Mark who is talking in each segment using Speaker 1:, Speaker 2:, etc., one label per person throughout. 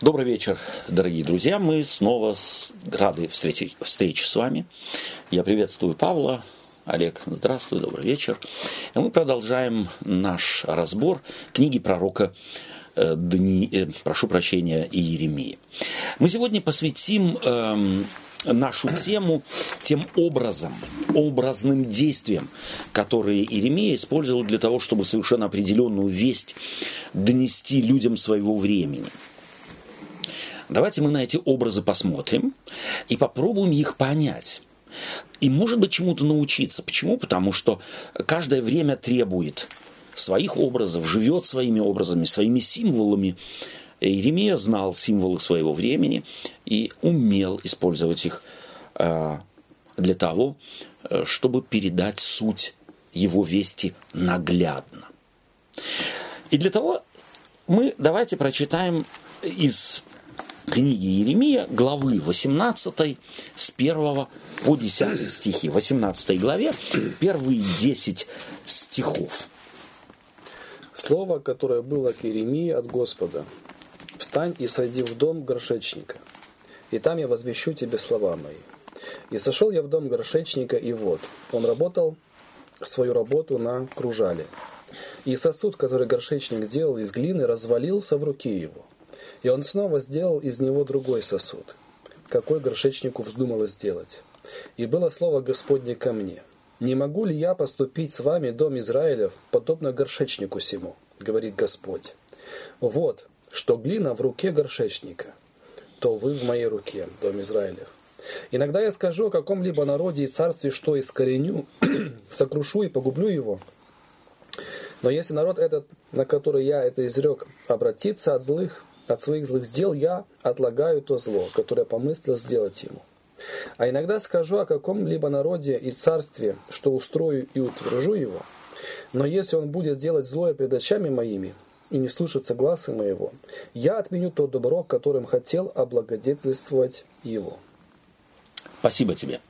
Speaker 1: Добрый вечер, дорогие друзья. Мы снова с... рады встрече, встрече с вами. Я приветствую Павла. Олег, здравствуй, добрый вечер. И мы продолжаем наш разбор книги пророка э, Дни, э, прошу прощения, Иеремии. Мы сегодня посвятим э, нашу тему тем образом, образным действием, которые Иеремия использовал для того, чтобы совершенно определенную весть донести людям своего времени – Давайте мы на эти образы посмотрим и попробуем их понять. И, может быть, чему-то научиться. Почему? Потому что каждое время требует своих образов, живет своими образами, своими символами. Иеремия знал символы своего времени и умел использовать их э, для того, э, чтобы передать суть его вести наглядно. И для того мы давайте прочитаем из книги Еремия, главы 18, с 1 по 10 стихи. В 18 главе первые 10 стихов.
Speaker 2: Слово, которое было к Иеремии от Господа. «Встань и сойди в дом горшечника, и там я возвещу тебе слова мои». И сошел я в дом горшечника, и вот, он работал свою работу на кружале. И сосуд, который горшечник делал из глины, развалился в руке его. И он снова сделал из него другой сосуд, какой горшечнику вздумалось сделать. И было слово Господне ко мне. «Не могу ли я поступить с вами, дом Израилев, подобно горшечнику сему?» — говорит Господь. «Вот, что глина в руке горшечника, то вы в моей руке, дом Израилев. Иногда я скажу о каком-либо народе и царстве, что искореню, сокрушу и погублю его. Но если народ этот, на который я это изрек, обратится от злых от своих злых дел я отлагаю то зло, которое помыслил сделать ему. А иногда скажу о каком-либо народе и царстве, что устрою и утвержу его, но если он будет делать злое пред очами моими и не слушаться глаза моего, я отменю то добро, которым хотел облагодетельствовать его.
Speaker 1: Спасибо тебе.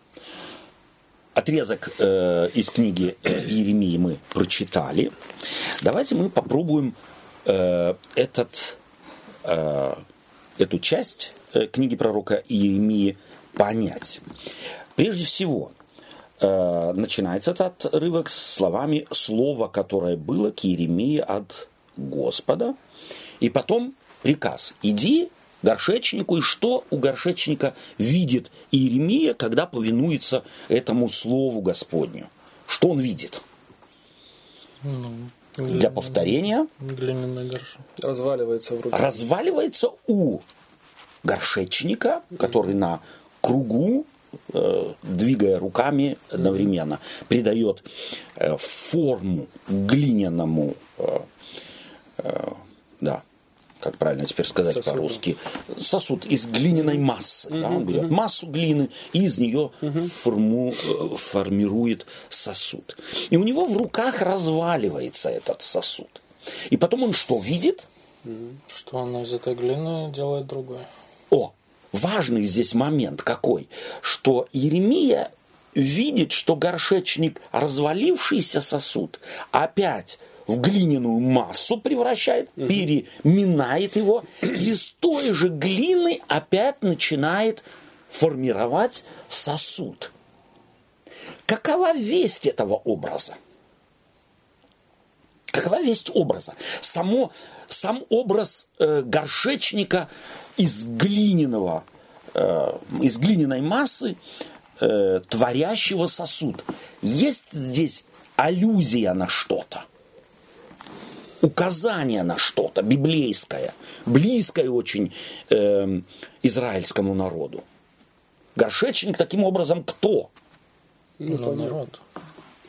Speaker 1: Отрезок э, из книги э, Иеремии мы прочитали. Давайте мы попробуем э, этот эту часть э, книги пророка Иеремии понять. Прежде всего, э, начинается этот отрывок с словами «слово, которое было к Иеремии от Господа», и потом приказ «иди горшечнику, и что у горшечника видит Иеремия, когда повинуется этому слову Господню? Что он видит? Ну, для повторения.
Speaker 2: Глиняный горшок. Разваливается в
Speaker 1: руке. Разваливается у горшечника, который на кругу, э, двигая руками одновременно, придает э, форму глиняному э, да, как правильно теперь сказать Сосуд. по-русски, сосуд из глиняной массы. Mm-hmm. Да, он берет массу глины и из нее mm-hmm. форму, э, формирует сосуд. И у него в руках разваливается этот сосуд. И потом он что видит?
Speaker 2: Что он из этой глины делает другое.
Speaker 1: О, важный здесь момент какой, что Еремия видит, что горшечник развалившийся сосуд опять в глиняную массу превращает, угу. переминает его, и из той же глины опять начинает формировать сосуд. Какова весть этого образа? Какова весть образа? Само, сам образ э, горшечника из глиняного, э, из глиняной массы, э, творящего сосуд. Есть здесь аллюзия на что-то указание на что-то библейское, близкое очень э, израильскому народу. Горшечник таким образом кто?
Speaker 2: Ну, народ.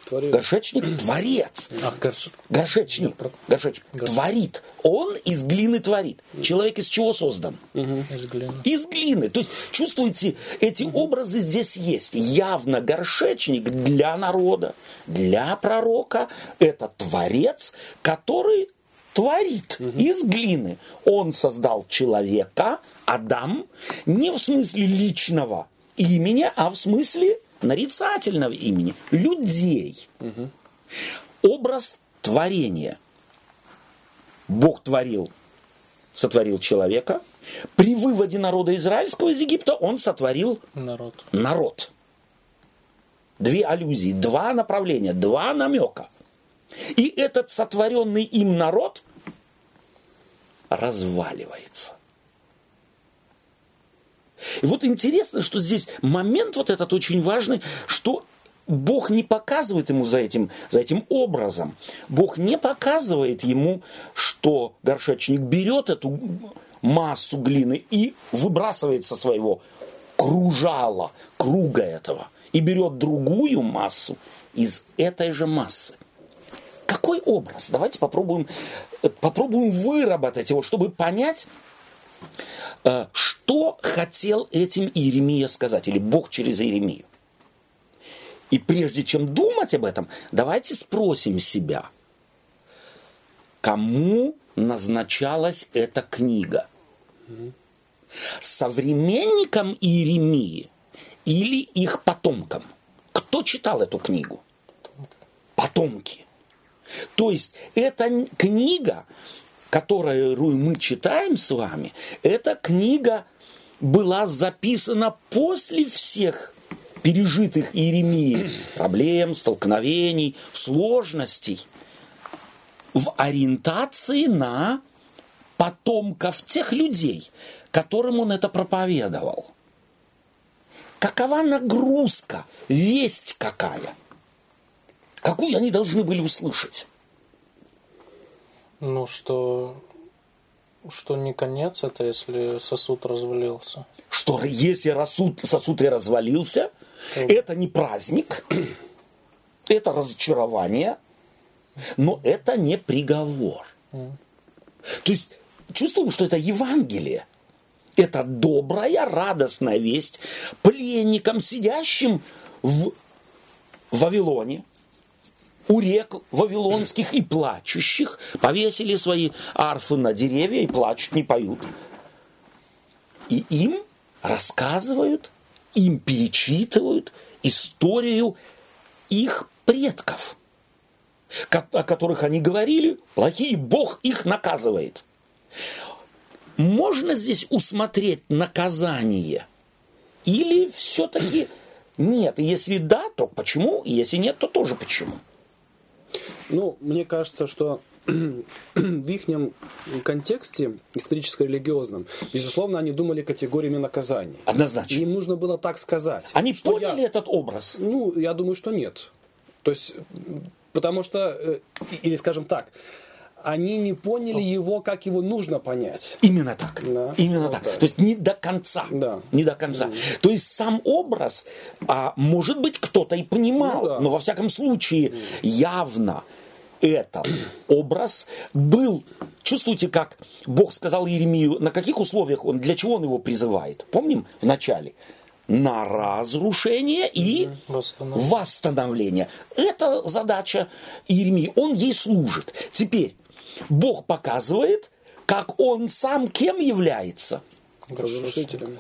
Speaker 1: Творец. Горшечник – творец. А, горш... Горшечник, горшечник горш... творит. Он из глины творит. Человек из чего создан?
Speaker 2: Угу. Из глины.
Speaker 1: Из глины. То есть, чувствуете, эти угу. образы здесь есть. Явно горшечник для народа, для пророка – это творец, который творит угу. из глины. Он создал человека, Адам, не в смысле личного имени, а в смысле нарицательного имени, людей. Угу. Образ творения. Бог творил, сотворил человека, При выводе народа израильского из Египта он сотворил
Speaker 2: народ.
Speaker 1: народ. Две аллюзии, два направления, два намека. И этот сотворенный им народ разваливается. И вот интересно, что здесь момент вот этот очень важный, что Бог не показывает ему за этим, за этим образом. Бог не показывает ему, что горшечник берет эту массу глины и выбрасывает со своего кружала, круга этого, и берет другую массу из этой же массы. Какой образ? Давайте попробуем, попробуем выработать его, чтобы понять, э, что хотел этим Иеремия сказать, или Бог через Иеремию. И прежде чем думать об этом, давайте спросим себя, кому назначалась эта книга? Современникам Иеремии или их потомкам? Кто читал эту книгу? Потомки. То есть эта книга, которую мы читаем с вами, эта книга была записана после всех пережитых Иеремией проблем, столкновений, сложностей в ориентации на потомков тех людей, которым он это проповедовал. Какова нагрузка, весть какая? Какую они должны были услышать?
Speaker 2: Ну, что, что не конец это, если сосуд развалился.
Speaker 1: Что если сосуд, сосуд и развалился, это не праздник, это разочарование, но это не приговор. То есть чувствуем, что это Евангелие. Это добрая, радостная весть пленникам, сидящим в Вавилоне, у рек вавилонских и плачущих, повесили свои арфы на деревья и плачут, не поют. И им рассказывают им перечитывают историю их предков, о которых они говорили, плохие, Бог их наказывает. Можно здесь усмотреть наказание? Или все-таки нет? Если да, то почему? Если нет, то тоже почему?
Speaker 2: Ну, мне кажется, что в их контексте историческо-религиозном, безусловно, они думали категориями наказаний.
Speaker 1: Однозначно.
Speaker 2: им нужно было так сказать.
Speaker 1: Они поняли я, этот образ?
Speaker 2: Ну, я думаю, что нет. То есть, потому что, э, или скажем так, они не поняли его, как его нужно понять.
Speaker 1: Именно так. Да. Именно вот так. так. То есть не до конца.
Speaker 2: Да.
Speaker 1: Не до конца. Mm. То есть сам образ, а, может быть, кто-то и понимал, ну, да. но во всяком случае mm. явно этот образ был, чувствуете, как Бог сказал Еремию, на каких условиях он, для чего он его призывает? Помним в начале? На разрушение и восстановление. восстановление. Это задача Еремии. Он ей служит. Теперь Бог показывает, как он сам кем является.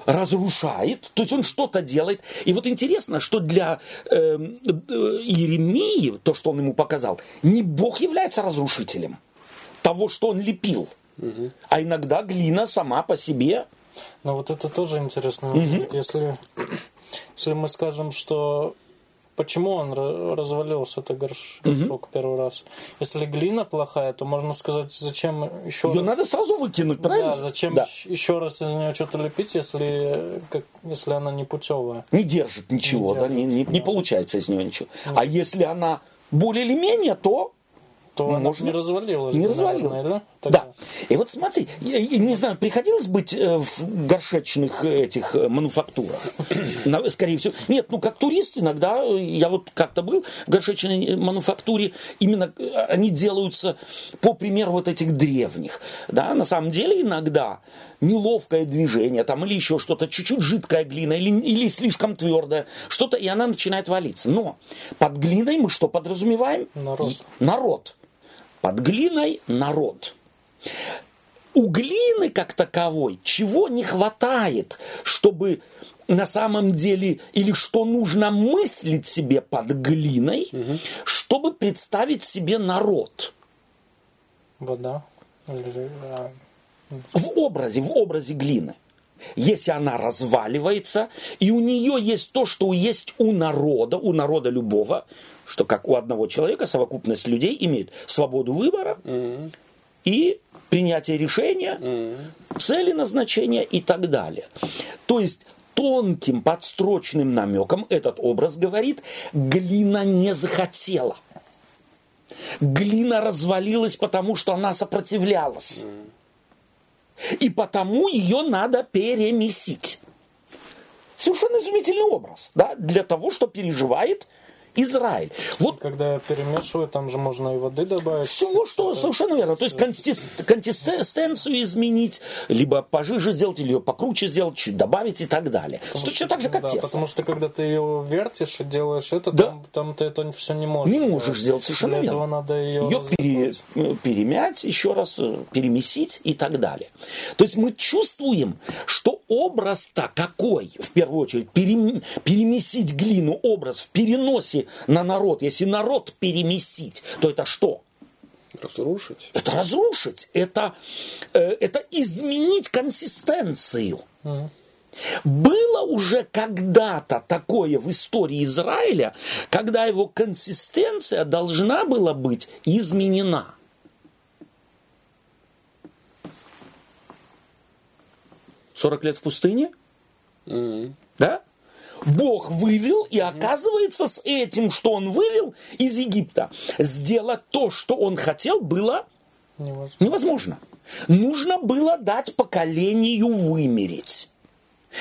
Speaker 1: Разрушает, то есть он что-то делает. И вот интересно, что для э, э, Иеремии, то, что он ему показал, не Бог является разрушителем того, что он лепил, угу. а иногда глина сама по себе.
Speaker 2: Но вот это тоже интересно. Угу. Если, если мы скажем, что почему он развалился, это горшок угу. первый раз. Если глина плохая, то можно сказать, зачем еще
Speaker 1: Ее
Speaker 2: раз...
Speaker 1: надо сразу выкинуть, правильно?
Speaker 2: Да, зачем да. еще раз из нее что-то лепить, если, как, если она не путевая?
Speaker 1: Не держит ничего, не, держит, да, не, не, да. не получается из нее ничего. Нет. А если она более или менее, то
Speaker 2: то ну, она не развалилась.
Speaker 1: Не развалилась. Наверное, да? Да. И вот смотри, я, я не знаю, приходилось быть э, в горшечных этих э, мануфактурах? Скорее всего. Нет, ну как турист иногда, э, я вот как-то был в горшечной мануфактуре, именно они делаются по примеру вот этих древних. Да, на самом деле иногда неловкое движение там или еще что-то, чуть-чуть жидкая глина или, или слишком твердая, что-то, и она начинает валиться. Но под глиной мы что подразумеваем?
Speaker 2: Народ.
Speaker 1: Народ под глиной народ. У глины как таковой чего не хватает, чтобы на самом деле, или что нужно мыслить себе под глиной, угу. чтобы представить себе народ.
Speaker 2: Вода.
Speaker 1: в образе, в образе глины. Если она разваливается, и у нее есть то, что есть у народа, у народа любого, что как у одного человека совокупность людей имеет свободу выбора mm-hmm. и принятие решения, mm-hmm. цели назначения и так далее. То есть тонким подстрочным намеком этот образ говорит, глина не захотела. Глина развалилась, потому что она сопротивлялась. И потому ее надо перемесить. Совершенно изумительный образ, да, для того, что переживает Израиль.
Speaker 3: Вот, Когда я перемешиваю, там же можно и воды добавить.
Speaker 1: Всего, что совершенно верно. То есть консистенцию изменить, либо пожиже сделать, или ее покруче сделать, чуть добавить и так далее. Потому Точно так же, как да, тесто.
Speaker 3: Потому что когда ты ее вертишь и делаешь это, да. там, там ты это все не можешь.
Speaker 1: Не можешь сделать, совершенно
Speaker 3: Для
Speaker 1: верно.
Speaker 3: этого надо ее,
Speaker 1: ее пере, э, перемять, еще раз э, перемесить и так далее. То есть мы чувствуем, что образ-то какой, в первую очередь, перемесить глину, образ в переносе на народ. Если народ переместить, то это что?
Speaker 2: Разрушить.
Speaker 1: Это разрушить. Это, э, это изменить консистенцию. Mm. Было уже когда-то такое в истории Израиля, когда его консистенция должна была быть изменена. Сорок лет в пустыне? Mm. Да? Бог вывел, и оказывается, с этим, что он вывел из Египта, сделать то, что он хотел, было невозможно. невозможно. Нужно было дать поколению вымереть.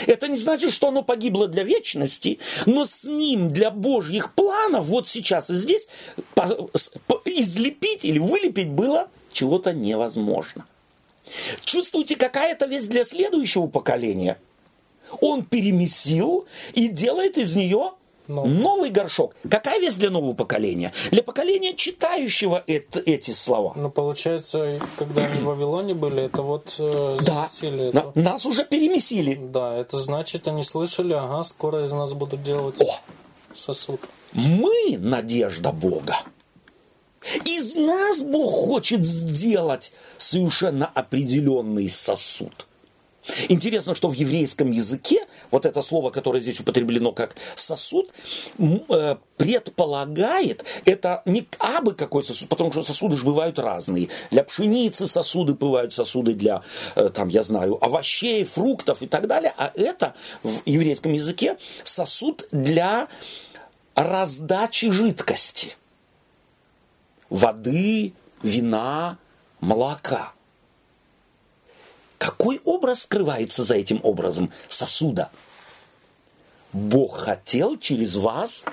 Speaker 1: Это не значит, что оно погибло для вечности, но с ним для Божьих планов вот сейчас и здесь излепить или вылепить было чего-то невозможно. Чувствуете, какая это вещь для следующего поколения – он перемесил и делает из нее Новый. Новый горшок. Какая весть для нового поколения? Для поколения, читающего это, эти слова.
Speaker 3: Ну, получается, когда они в Вавилоне были, это вот э,
Speaker 1: да. Это... На, нас уже перемесили.
Speaker 3: Да, это значит, они слышали, ага, скоро из нас будут делать О! сосуд.
Speaker 1: Мы надежда Бога. Из нас Бог хочет сделать совершенно определенный сосуд. Интересно, что в еврейском языке вот это слово, которое здесь употреблено как сосуд, э, предполагает, это не абы какой сосуд, потому что сосуды же бывают разные. Для пшеницы сосуды бывают сосуды для, э, там, я знаю, овощей, фруктов и так далее. А это в еврейском языке сосуд для раздачи жидкости. Воды, вина, молока – какой образ скрывается за этим образом сосуда? Бог хотел через вас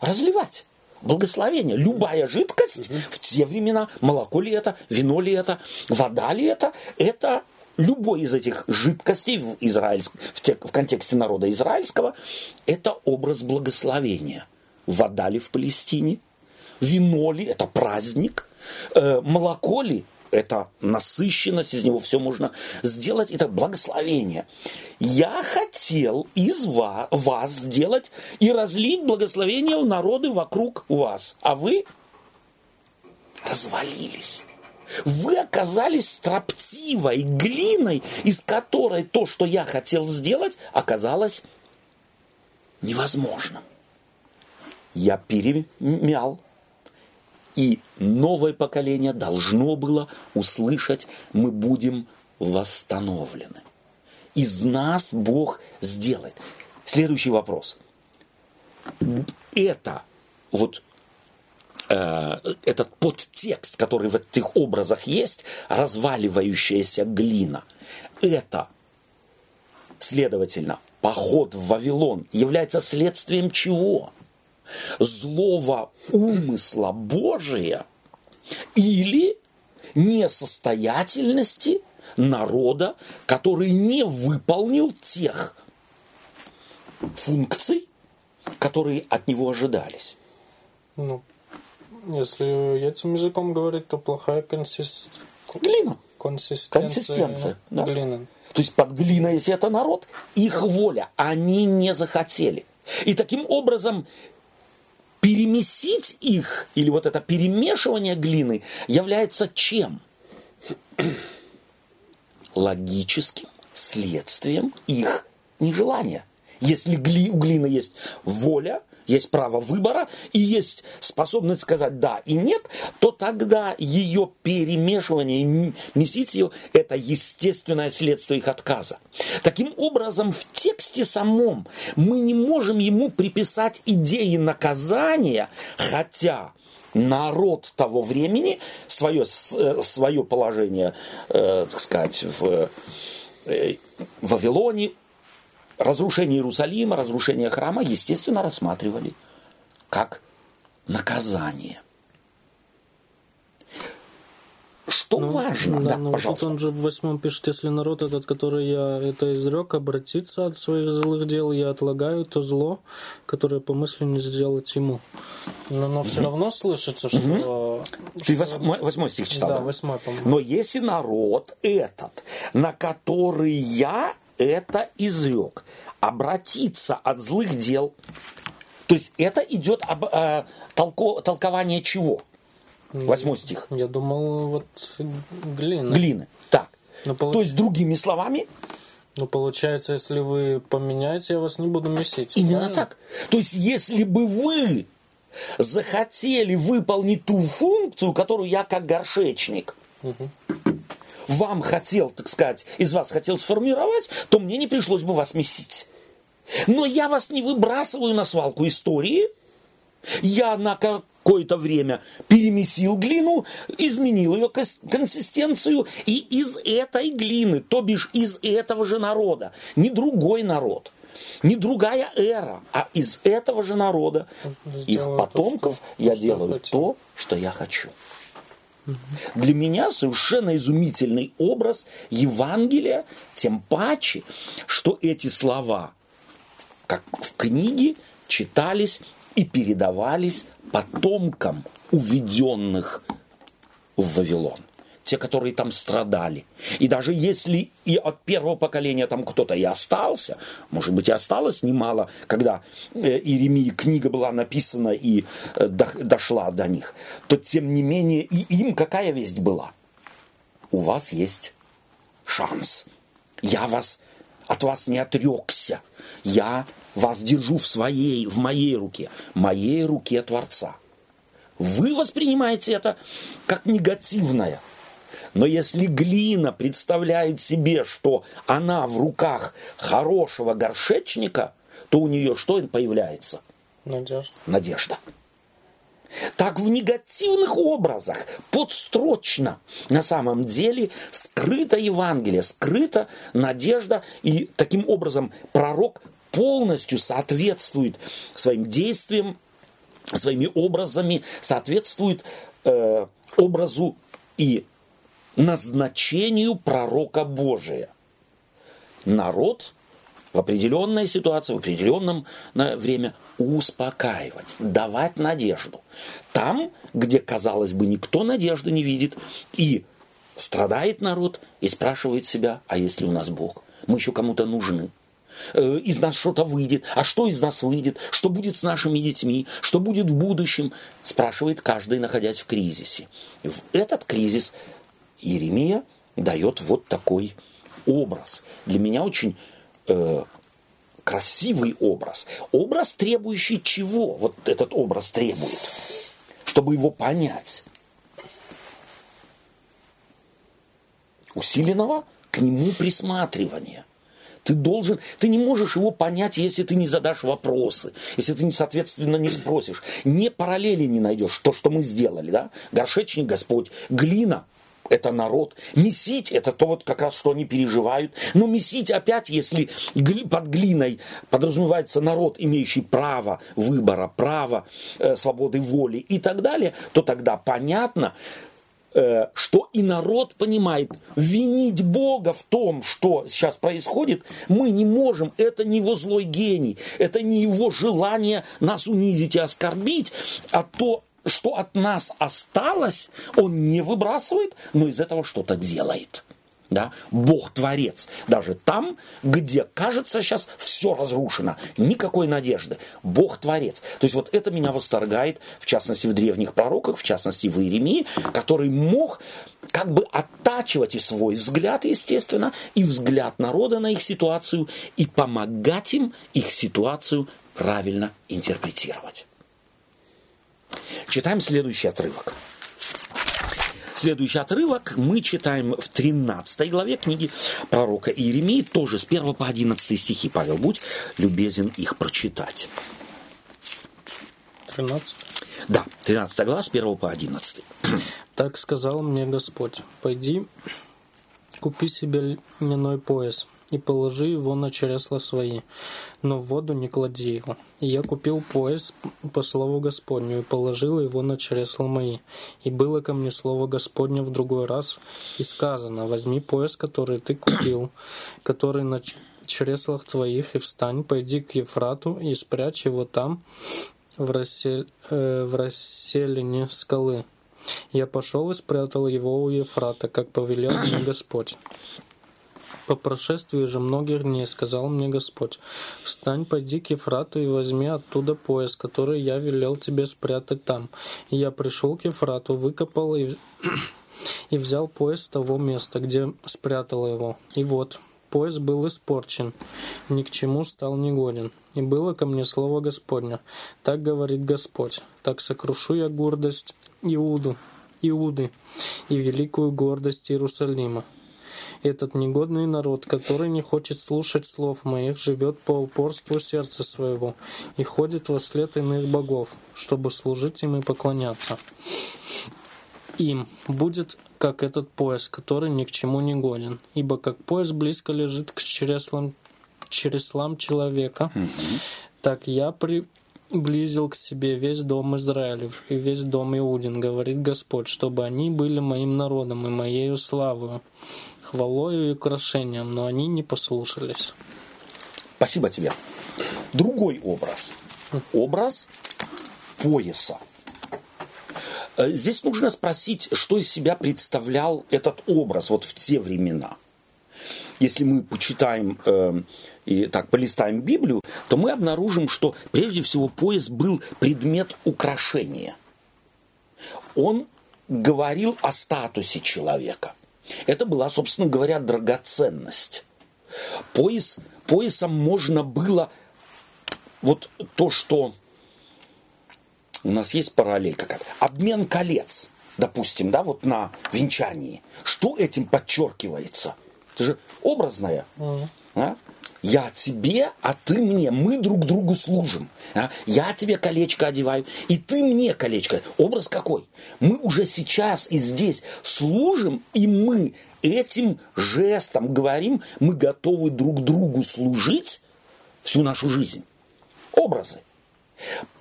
Speaker 1: разливать благословение. Любая жидкость в те времена, молоко ли это, вино ли это, вода ли это, это любой из этих жидкостей в, израильск, в, те, в контексте народа израильского, это образ благословения. Вода ли в Палестине, вино ли, это праздник, э, молоко ли, это насыщенность, из него все можно сделать, это благословение. Я хотел из вас, вас сделать и разлить благословение в народы вокруг вас, а вы развалились. Вы оказались строптивой глиной, из которой то, что я хотел сделать, оказалось невозможным. Я перемял и новое поколение должно было услышать, мы будем восстановлены. Из нас Бог сделает. Следующий вопрос. Это вот э, этот подтекст, который в этих образах есть, разваливающаяся глина, это, следовательно, поход в Вавилон является следствием чего? Злого умысла Божия или несостоятельности народа, который не выполнил тех функций, которые от него ожидались.
Speaker 3: Ну, если этим языком говорить, то плохая консист...
Speaker 1: глина.
Speaker 3: Консистенция,
Speaker 1: Консистенция да.
Speaker 3: глины.
Speaker 1: То есть под глиной, если это народ, их воля, они не захотели. И таким образом перемесить их, или вот это перемешивание глины, является чем? логическим следствием их нежелания. Если гли, у глины есть воля, есть право выбора и есть способность сказать да и нет, то тогда ее перемешивание и ее – это естественное следствие их отказа. Таким образом, в тексте самом мы не можем ему приписать идеи наказания, хотя народ того времени свое, э, свое положение, э, так сказать, в э, Вавилоне разрушение Иерусалима, разрушение храма, естественно, рассматривали как наказание. Что ну, важно, да, да
Speaker 3: но
Speaker 1: пожалуйста.
Speaker 3: Вот он же в восьмом пишет, если народ этот, который я это изрек, обратится от своих злых дел, я отлагаю то зло, которое по мысли не сделать ему. Но, но все равно слышится, что... Угу.
Speaker 1: Ты восьмой, восьмой стих читал,
Speaker 3: да? Да, восьмой, по-моему.
Speaker 1: Но если народ этот, на который я это изрек. Обратиться от злых дел. То есть это идет об, э, толко, толкование чего? Восьмой стих.
Speaker 3: Я думал, вот глины.
Speaker 1: Глины. Так. Но получ... То есть, другими словами,
Speaker 3: ну, получается, если вы поменяете, я вас не буду месить.
Speaker 1: Именно правильно? так. То есть, если бы вы захотели выполнить ту функцию, которую я как горшечник угу вам хотел, так сказать, из вас хотел сформировать, то мне не пришлось бы вас месить. Но я вас не выбрасываю на свалку истории. Я на какое-то время перемесил глину, изменил ее консистенцию, и из этой глины, то бишь из этого же народа, не другой народ, не другая эра, а из этого же народа, их потомков, то, я делаю хотел. то, что я хочу. Для меня совершенно изумительный образ Евангелия, тем паче, что эти слова, как в книге, читались и передавались потомкам уведенных в Вавилон те, которые там страдали. И даже если и от первого поколения там кто-то и остался, может быть, и осталось немало, когда э, Иеремии книга была написана и э, дошла до них, то тем не менее и им какая весть была? У вас есть шанс. Я вас от вас не отрекся. Я вас держу в своей, в моей руке, моей руке Творца. Вы воспринимаете это как негативное – но если глина представляет себе, что она в руках хорошего горшечника, то у нее что появляется?
Speaker 3: Надежда.
Speaker 1: Надежда. Так в негативных образах, подстрочно, на самом деле скрыто Евангелие, скрыта надежда, и таким образом пророк полностью соответствует своим действиям, своими образами, соответствует э, образу и назначению пророка Божия. Народ в определенной ситуации, в определенном время успокаивать, давать надежду. Там, где, казалось бы, никто надежды не видит, и страдает народ, и спрашивает себя, а если у нас Бог? Мы еще кому-то нужны. Э, из нас что-то выйдет. А что из нас выйдет? Что будет с нашими детьми? Что будет в будущем? Спрашивает каждый, находясь в кризисе. И в этот кризис Иеремия дает вот такой образ. Для меня очень э, красивый образ. Образ, требующий чего? Вот этот образ требует, чтобы его понять. Усиленного к нему присматривания. Ты должен, ты не можешь его понять, если ты не задашь вопросы, если ты, не, соответственно, не спросишь. Не параллели не найдешь, то, что мы сделали, да? Горшечник Господь, глина это народ. Месить это то вот как раз, что они переживают. Но месить опять, если под глиной подразумевается народ, имеющий право выбора, право э, свободы воли и так далее, то тогда понятно, э, что и народ понимает, винить Бога в том, что сейчас происходит, мы не можем. Это не его злой гений, это не его желание нас унизить и оскорбить, а то, что от нас осталось, он не выбрасывает, но из этого что-то делает. да, Бог-творец. Даже там, где кажется сейчас все разрушено, никакой надежды. Бог-творец. То есть вот это меня восторгает, в частности, в древних пророках, в частности, в Иеремии, который мог как бы оттачивать и свой взгляд, естественно, и взгляд народа на их ситуацию, и помогать им их ситуацию правильно интерпретировать. Читаем следующий отрывок. Следующий отрывок мы читаем в 13 главе книги пророка Иеремии, тоже с 1 по 11 стихи. Павел, будь любезен их прочитать.
Speaker 3: 13.
Speaker 1: Да, 13 глава с 1 по 11.
Speaker 3: Так сказал мне Господь, пойди, купи себе льняной пояс и положи его на чресла свои, но в воду не клади его. И я купил пояс по слову Господню и положил его на чресла мои. И было ко мне слово Господне в другой раз, и сказано, возьми пояс, который ты купил, который на чреслах твоих, и встань, пойди к Ефрату и спрячь его там, в, рассел... э, в расселине скалы. Я пошел и спрятал его у Ефрата, как повелел мне Господь. По прошествии же многих дней сказал мне Господь, «Встань, пойди к Ефрату и возьми оттуда пояс, который я велел тебе спрятать там». И я пришел к Ефрату, выкопал и, и взял пояс с того места, где спрятал его. И вот, пояс был испорчен, ни к чему стал негоден. И было ко мне слово Господня. Так говорит Господь, так сокрушу я гордость Иуду, Иуды и великую гордость Иерусалима. Этот негодный народ, который не хочет слушать слов моих, живет по упорству сердца своего и ходит во след иных богов, чтобы служить им и поклоняться. Им будет как этот пояс, который ни к чему не годен, ибо как пояс близко лежит к чреслам, чреслам человека, mm-hmm. так я приблизил к себе весь дом Израилев и весь дом Иудин, говорит Господь, чтобы они были моим народом и моею славою хвалою и украшением, но они не послушались.
Speaker 1: Спасибо тебе. Другой образ. Образ пояса. Э, здесь нужно спросить, что из себя представлял этот образ вот в те времена. Если мы почитаем э, и так полистаем Библию, то мы обнаружим, что прежде всего пояс был предмет украшения. Он говорил о статусе человека – это была, собственно говоря, драгоценность. Пояс, поясом можно было вот то, что у нас есть параллель какая-то. Обмен колец, допустим, да, вот на венчании. Что этим подчеркивается? Это же образное. Mm. А? Я тебе, а ты мне. Мы друг другу служим. А? Я тебе колечко одеваю, и ты мне колечко. Образ какой? Мы уже сейчас и здесь служим, и мы этим жестом говорим, мы готовы друг другу служить всю нашу жизнь. Образы.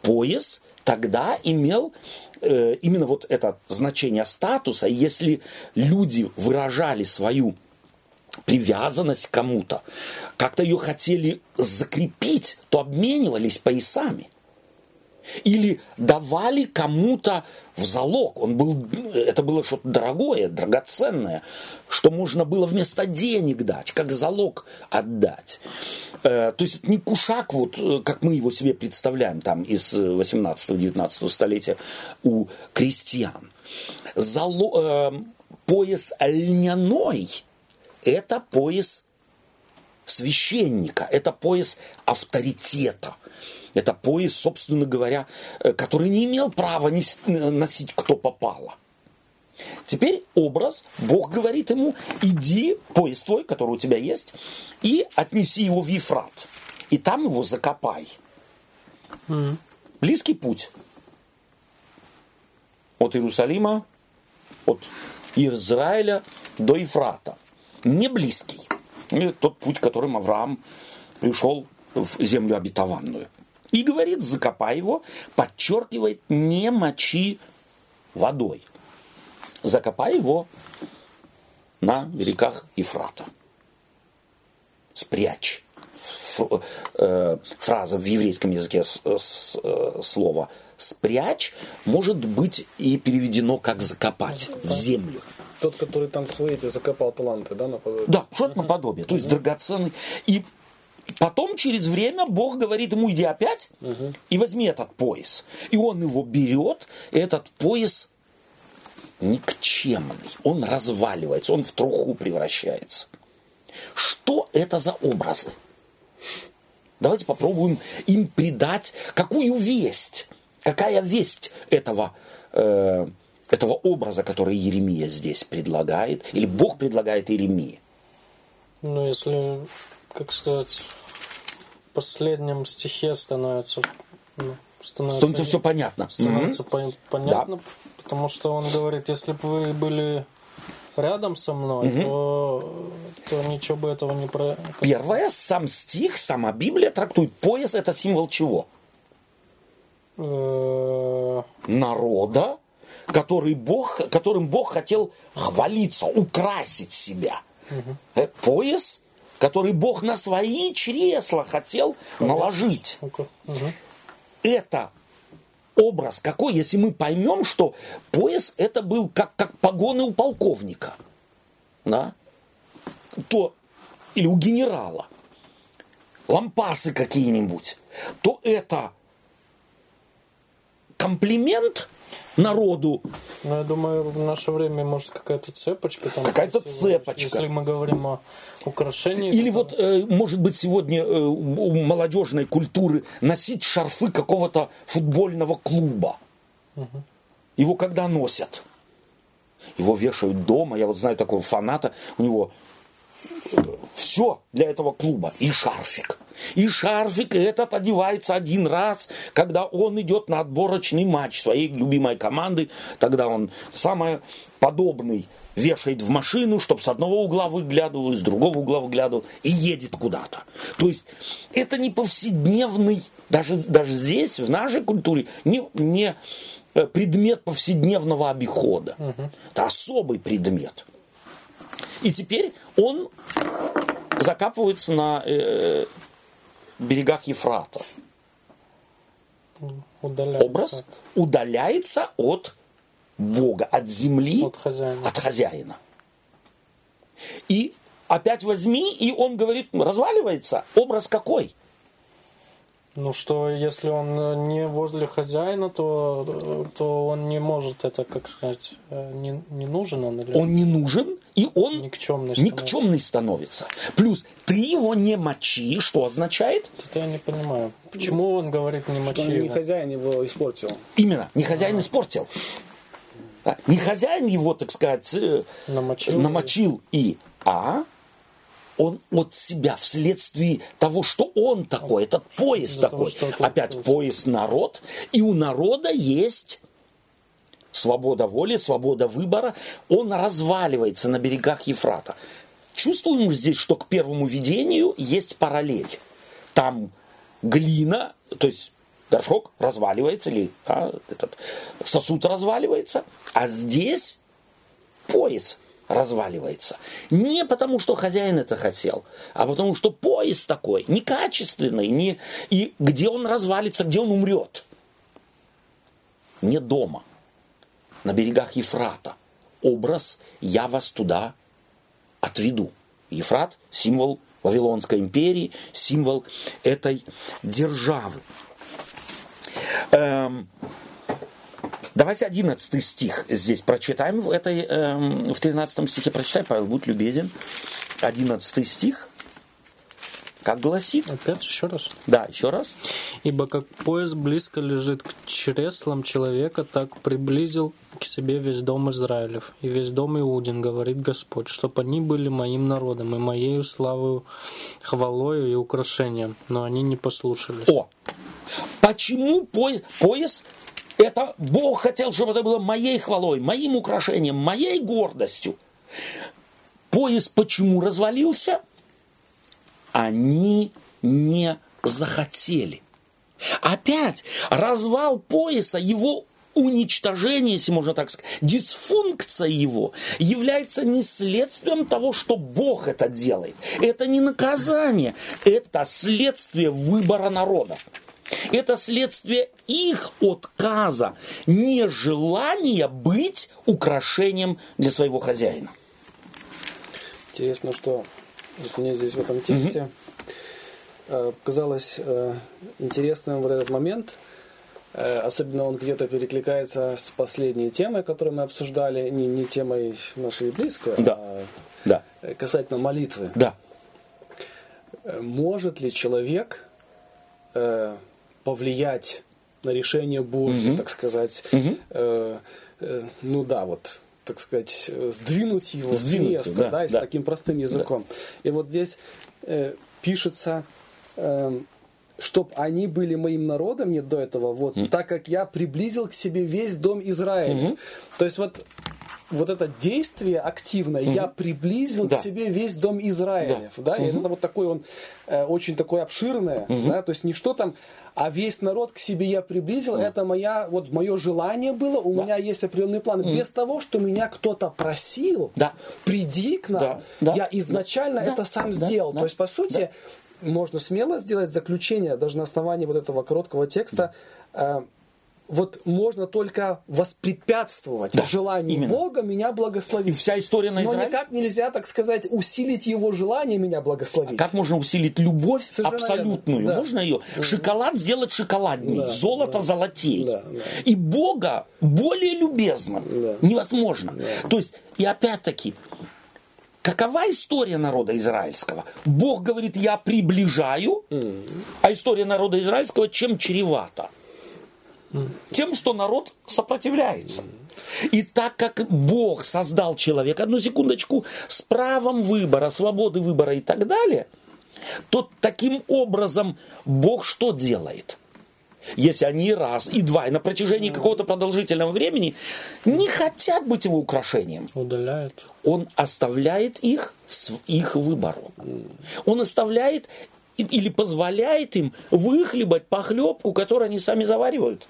Speaker 1: Пояс тогда имел э, именно вот это значение статуса. Если люди выражали свою привязанность к кому-то, как-то ее хотели закрепить, то обменивались поясами. Или давали кому-то в залог. Он был, это было что-то дорогое, драгоценное, что можно было вместо денег дать, как залог отдать. Э, то есть это не кушак, вот, э, как мы его себе представляем там из 18-19 столетия у крестьян. Зало, э, пояс льняной – это пояс священника, это пояс авторитета. Это пояс, собственно говоря, э, который не имел права носить кто попало. Теперь образ, Бог говорит ему, иди, пояс твой, который у тебя есть, и отнеси его в Ефрат. И там его закопай. Mm. Близкий путь. От Иерусалима, от Израиля до Ефрата не близкий. Это тот путь, которым Авраам пришел в землю обетованную. И говорит, закопай его, подчеркивает, не мочи водой. Закопай его на берегах Ефрата. Спрячь. Э, фраза в еврейском языке э, слова спрячь может быть и переведено как закопать в землю.
Speaker 2: Тот, который там свои эти закопал таланты, да, наподобие?
Speaker 1: Да, что-то наподобие. То есть драгоценный. И потом через время Бог говорит ему, иди опять и возьми этот пояс. И он его берет, и этот пояс никчемный. Он разваливается, он в труху превращается. Что это за образы? Давайте попробуем им придать какую весть, какая весть этого, э, этого образа, который Еремия здесь предлагает, или Бог предлагает Еремии.
Speaker 3: Ну, если, как сказать, в последнем стихе становится... Ну,
Speaker 1: становится все понятно.
Speaker 3: Становится mm-hmm. понятно, да. потому что он говорит, если бы вы были рядом со мной, угу. то, то ничего бы этого не про...
Speaker 1: Первое, сам стих, сама Библия трактует пояс это символ чего?
Speaker 3: Э,
Speaker 1: Народа, который Бог, которым Бог хотел хвалиться, украсить себя. Угу. Пояс, который Бог на свои чресла хотел наложить. Угу. Это образ какой, если мы поймем, что пояс это был как, как погоны у полковника, да, то, или у генерала, лампасы какие-нибудь, то это комплимент народу.
Speaker 3: Ну, я думаю, в наше время, может, какая-то цепочка там.
Speaker 1: Какая-то цепочка.
Speaker 3: Если мы говорим о украшении.
Speaker 1: Или вот, э, может быть, сегодня э, у молодежной культуры носить шарфы какого-то футбольного клуба. Угу. Его когда носят? Его вешают дома. Я вот знаю такого фаната, у него все для этого клуба. И шарфик. И шарфик этот одевается один раз, когда он идет на отборочный матч своей любимой команды. Тогда он самый подобный вешает в машину, чтобы с одного угла выглядывал, с другого угла выглядывал и едет куда-то. То есть это не повседневный, даже, даже здесь, в нашей культуре, не, не э, предмет повседневного обихода. Угу. Это особый предмет. И теперь он закапывается на э, берегах Ефрата.
Speaker 3: Удаляется
Speaker 1: Образ удаляется от Бога, от земли,
Speaker 3: от хозяина.
Speaker 1: от хозяина. И опять возьми, и он говорит, разваливается. Образ какой?
Speaker 3: Ну что, если он не возле хозяина, то, то он не может это, как сказать, э, не, не нужен он или...
Speaker 1: Он не нужен, и он
Speaker 3: никчемный
Speaker 1: становится. никчемный становится. Плюс ты его не мочи, что означает?
Speaker 3: Это я не понимаю. Почему он говорит не мочи? Что
Speaker 2: его? не хозяин его испортил.
Speaker 1: Именно, не хозяин а. испортил. Не хозяин его, так сказать, э,
Speaker 3: намочил,
Speaker 1: намочил и, а он от себя вследствие того, что он такой, этот пояс такой. Того, Опять пояс. пояс народ, и у народа есть свобода воли, свобода выбора, он разваливается на берегах Ефрата. Чувствуем здесь, что к первому видению есть параллель. Там глина, то есть горшок разваливается, или да, этот сосуд разваливается, а здесь пояс разваливается. Не потому, что хозяин это хотел, а потому, что пояс такой, некачественный, не... и где он развалится, где он умрет. Не дома на берегах Ефрата. Образ «я вас туда отведу». Ефрат – символ Вавилонской империи, символ этой державы. Эм, давайте 11 стих здесь прочитаем. В, этой, эм, в 13 стихе прочитай, Павел, будь любезен. 11 стих. Как гласит?
Speaker 3: Опять еще раз.
Speaker 1: Да, еще раз.
Speaker 3: Ибо как пояс близко лежит к чреслам человека, так приблизил к себе весь дом Израилев и весь дом Иудин, говорит Господь, чтоб они были моим народом и моею славою, хвалою и украшением, но они не послушались.
Speaker 1: О! Почему пояс? Пояс это Бог хотел, чтобы это было моей хвалой, моим украшением, моей гордостью. Пояс почему развалился? они не захотели. Опять развал пояса, его уничтожение, если можно так сказать, дисфункция его является не следствием того, что Бог это делает. Это не наказание, это следствие выбора народа. Это следствие их отказа, нежелания быть украшением для своего хозяина.
Speaker 2: Интересно, что вот мне здесь в этом тексте э, показалось э, интересным вот этот момент. Э, особенно он где-то перекликается с последней темой, которую мы обсуждали, не, не темой нашей близкой,
Speaker 1: Да.
Speaker 2: а
Speaker 1: Да,
Speaker 2: касательно молитвы.
Speaker 1: да.
Speaker 2: Может ли человек повлиять на решение Божье, так сказать, э, э, ну да, вот, так сказать, э, сдвинуть его
Speaker 1: Сдвинуть,
Speaker 2: с места,
Speaker 1: да,
Speaker 2: да, и с
Speaker 1: да.
Speaker 2: таким простым языком. И вот здесь э, пишется, чтоб они были моим народом, нет до этого, вот, так как я приблизил к себе весь дом Израиля. То есть вот вот это действие активное, я приблизил
Speaker 1: Да.
Speaker 2: к себе весь дом Израилев, да, и это вот такой он э, очень такой обширное, да, то есть не что там, а весь народ к себе я приблизил, это моя вот мое желание было, у меня есть определенные планы, без того, что меня кто-то просил,
Speaker 1: Да.
Speaker 2: приди к нам,
Speaker 1: Да, да,
Speaker 2: я изначально
Speaker 1: да,
Speaker 2: это сам
Speaker 1: да,
Speaker 2: сделал,
Speaker 1: да,
Speaker 2: то есть по сути можно смело сделать заключение даже на основании вот этого короткого текста. э, вот можно только воспрепятствовать
Speaker 1: Да,
Speaker 2: желанию
Speaker 1: именно.
Speaker 2: Бога меня
Speaker 1: И
Speaker 2: благословить.
Speaker 1: вся история на
Speaker 2: Но
Speaker 1: Израиль.
Speaker 2: никак нельзя, так сказать, усилить его желание меня благословить.
Speaker 1: Как можно усилить любовь
Speaker 2: Совершенно
Speaker 1: абсолютную?
Speaker 2: верно. Да.
Speaker 1: Можно ее шоколад сделать шоколадней,
Speaker 2: Да,
Speaker 1: золото
Speaker 2: да.
Speaker 1: золотей.
Speaker 2: Да, да.
Speaker 1: И Бога более любезным
Speaker 2: Да.
Speaker 1: невозможно. То есть, и опять-таки, какова история народа израильского? Бог говорит, я приближаю, а история народа израильского чем чревата? Тем, что народ сопротивляется. И так как Бог создал человека, одну секундочку, с правом выбора, свободы выбора и так далее, то таким образом Бог что делает? Если они раз и два, и на протяжении какого-то продолжительного времени не хотят быть его украшением,
Speaker 3: Удаляет.
Speaker 1: он оставляет их с их выбору. Он оставляет или позволяет им выхлебать похлебку, которую они сами заваривают.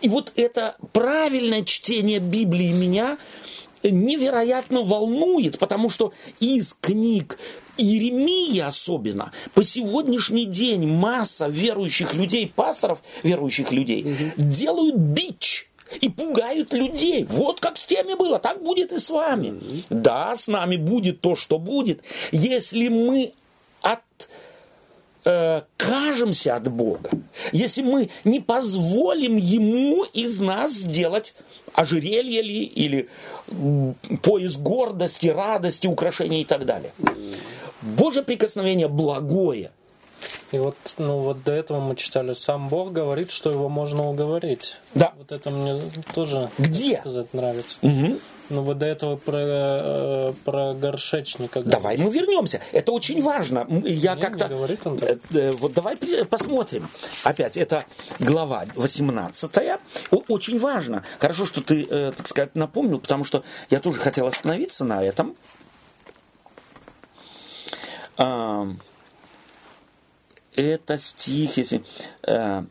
Speaker 1: И вот это правильное чтение Библии меня невероятно волнует, потому что из книг Иеремии особенно, по сегодняшний день масса верующих людей, пасторов верующих людей, делают бич и пугают людей. Вот как с теми было, так будет и с вами. Да, с нами будет то, что будет, если мы от э, кажемся от Бога, если мы не позволим Ему из нас сделать ожерелье ли, или пояс гордости, радости, украшения и так далее. Божье прикосновение благое.
Speaker 3: И вот, ну вот до этого мы читали, сам Бог говорит, что его можно уговорить.
Speaker 1: Да.
Speaker 3: Вот это мне тоже,
Speaker 1: Где?
Speaker 3: сказать, нравится.
Speaker 1: Мгм.
Speaker 3: Ну вот до этого про, э, про горшечника.
Speaker 1: Давай мы вернемся. Это очень важно. Я
Speaker 3: Не,
Speaker 1: как-то...
Speaker 3: не говорит он так.
Speaker 1: Э, э, Вот давай посмотрим. Опять, это глава 18. О- Очень важно. Хорошо, что ты, так сказать, напомнил, потому что я тоже хотел остановиться на этом. Это стих, если... э,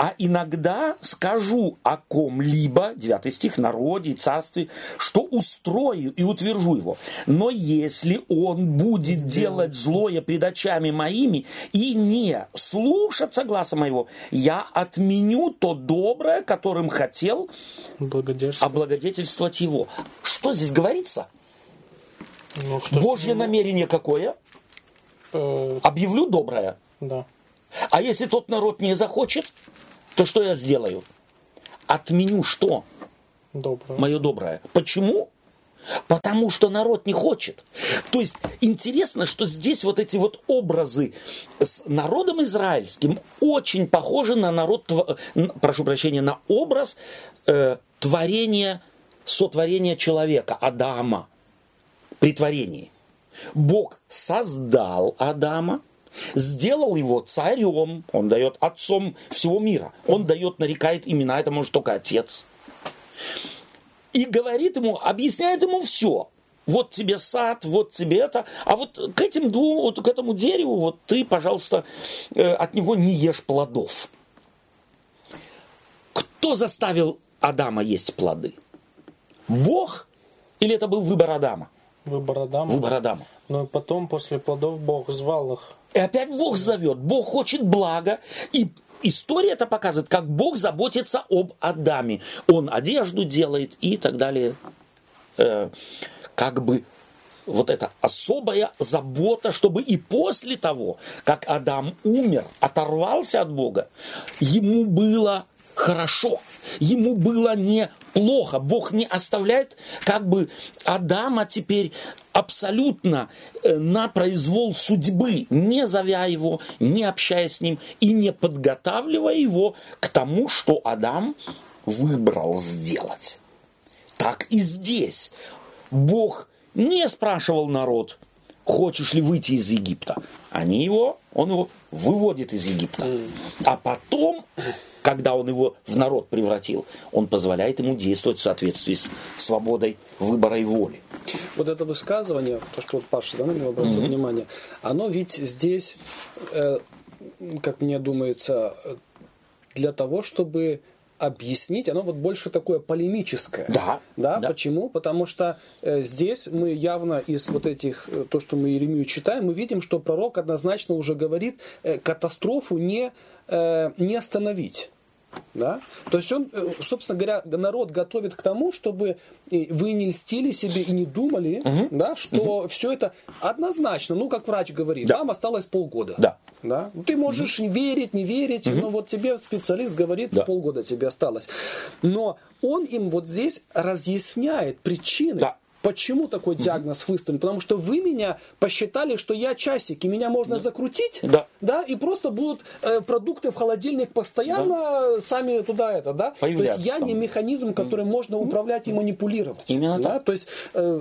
Speaker 1: а иногда скажу о ком-либо, 9 стих, народе и царстве, что устрою и утвержу его. Но если он будет делать злое пред очами моими и не слушаться гласа моего, я отменю то доброе, которым хотел
Speaker 3: Благодетельство.
Speaker 1: облагодетельствовать его. Что здесь говорится?
Speaker 3: Ну, что
Speaker 1: Божье намерение какое?
Speaker 3: э,
Speaker 1: Объявлю доброе.
Speaker 3: Да.
Speaker 1: А если тот народ не захочет, то что я сделаю? Отменю что?
Speaker 3: Доброе.
Speaker 1: Мое доброе. Почему? Потому что народ не хочет. То есть интересно, что здесь вот эти вот образы с народом израильским очень похожи на народ, прошу прощения, на образ э, творения, сотворения человека, Адама, при творении. Бог создал Адама, сделал его царем, он дает отцом всего мира. Он дает, нарекает имена, это может только отец и говорит ему, объясняет ему все. Вот тебе сад, вот тебе это, а вот к этим двум, вот к этому дереву, вот ты, пожалуйста, э, от него не ешь плодов. Кто заставил Адама есть плоды? Бог или это был выбор Адама?
Speaker 3: Выбор Адама.
Speaker 1: Выбор Адама.
Speaker 3: И потом, после плодов, Бог звал их.
Speaker 1: И опять Бог зовет. Бог хочет блага. И история это показывает, как Бог заботится об Адаме. Он одежду делает и так далее. Э, как бы вот эта особая забота, чтобы и после того, как Адам умер, оторвался от Бога, ему было хорошо, ему было неплохо. Бог не оставляет как бы Адама теперь абсолютно э, на произвол судьбы, не зовя его, не общаясь с ним и не подготавливая его к тому, что Адам выбрал сделать. Так и здесь. Бог не спрашивал народ, хочешь ли выйти из Египта. Они его, он его выводит из Египта. А потом, когда он его в народ превратил, он позволяет ему действовать в соответствии с свободой выбора и воли.
Speaker 2: Вот это высказывание, то, что вот Паша да, на него обратил mm-hmm. внимание, оно ведь здесь, э, как мне думается, для того, чтобы объяснить, оно вот больше такое полемическое.
Speaker 1: Да.
Speaker 2: Да,
Speaker 1: да.
Speaker 2: почему? Потому что э, здесь мы явно из вот этих, э, то, что мы Иеремию читаем, мы видим, что пророк однозначно уже говорит, э, катастрофу не, э, не остановить. Да? То есть он, э, собственно говоря, народ готовит к тому, чтобы вы не льстили себе и не думали, угу. да, что угу. все это однозначно, ну, как врач говорит, да. вам осталось полгода.
Speaker 1: Да.
Speaker 2: Да? Ты можешь угу. верить, не верить, угу. но вот тебе специалист говорит, да. полгода тебе осталось. Но он им вот здесь разъясняет причины. Да. Почему такой диагноз выставлен? Потому что вы меня посчитали, что я часик, и меня можно закрутить,
Speaker 1: да.
Speaker 2: Да, и просто будут э, продукты в холодильник постоянно да. сами туда это, да? То есть я там. не механизм, которым можно управлять и манипулировать.
Speaker 1: Именно
Speaker 2: да?
Speaker 1: так.
Speaker 2: То есть э,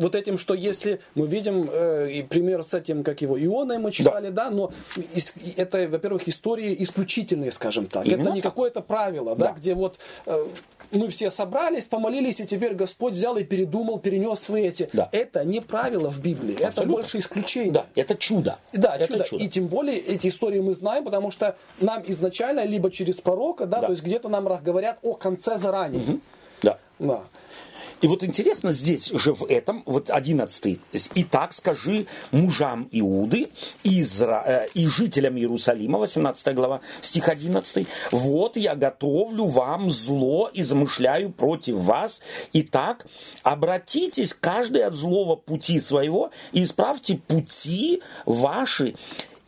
Speaker 2: вот этим, что если мы видим э, пример с этим, как его Ионой мы читали, да, да но из, это, во-первых, истории исключительные, скажем так. Именно это не какое-то правило, да, да где вот э, мы все собрались, помолились, и теперь Господь взял и передумал, перенес свои эти. Да. Это не правило в Библии, Абсолютно. это больше исключение.
Speaker 1: Да, это чудо.
Speaker 2: Да,
Speaker 1: это
Speaker 2: чудо. чудо. И тем более эти истории мы знаем, потому что нам изначально, либо через пророка, да, да. то есть где-то нам говорят о конце заранее. Угу.
Speaker 1: Да. да. И вот интересно здесь же в этом, вот одиннадцатый, «Итак скажи мужам Иуды Изра, э, и жителям Иерусалима», 18 глава, стих 11, «Вот я готовлю вам зло и замышляю против вас. Итак, обратитесь каждый от злого пути своего и исправьте пути ваши,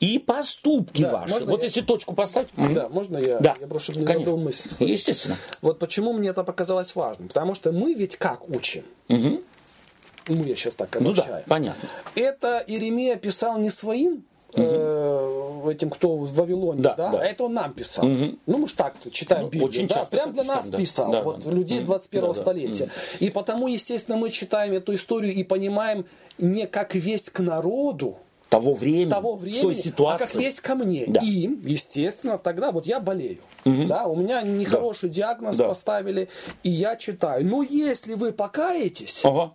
Speaker 1: и поступки да, ваши. Вот я... если точку поставить.
Speaker 2: Да, можно я,
Speaker 1: да.
Speaker 2: я просто не забыл мысль.
Speaker 1: Естественно.
Speaker 2: Вот почему мне это показалось важным. Потому что мы ведь как учим?
Speaker 1: Угу.
Speaker 2: Ну, я сейчас так обучаю.
Speaker 1: Ну да, понятно.
Speaker 2: Это Иеремия писал не своим угу. этим, кто в Вавилоне, да, да? да. А это он нам писал.
Speaker 1: Угу.
Speaker 2: Ну, мы же так читаем ну, Библию.
Speaker 1: Очень
Speaker 2: да?
Speaker 1: часто.
Speaker 2: Прям для нас да. писал, да, вот да, людей да. 21 да, столетия. Да. И потому, естественно, мы читаем эту историю и понимаем не как весть к народу,
Speaker 1: того времени,
Speaker 2: того времени,
Speaker 1: той ситуации.
Speaker 2: а как есть ко мне.
Speaker 1: Да.
Speaker 2: И, естественно, тогда вот я болею. Угу. Да, у меня нехороший да. диагноз да. поставили, и я читаю. Но если вы покаетесь,
Speaker 1: ага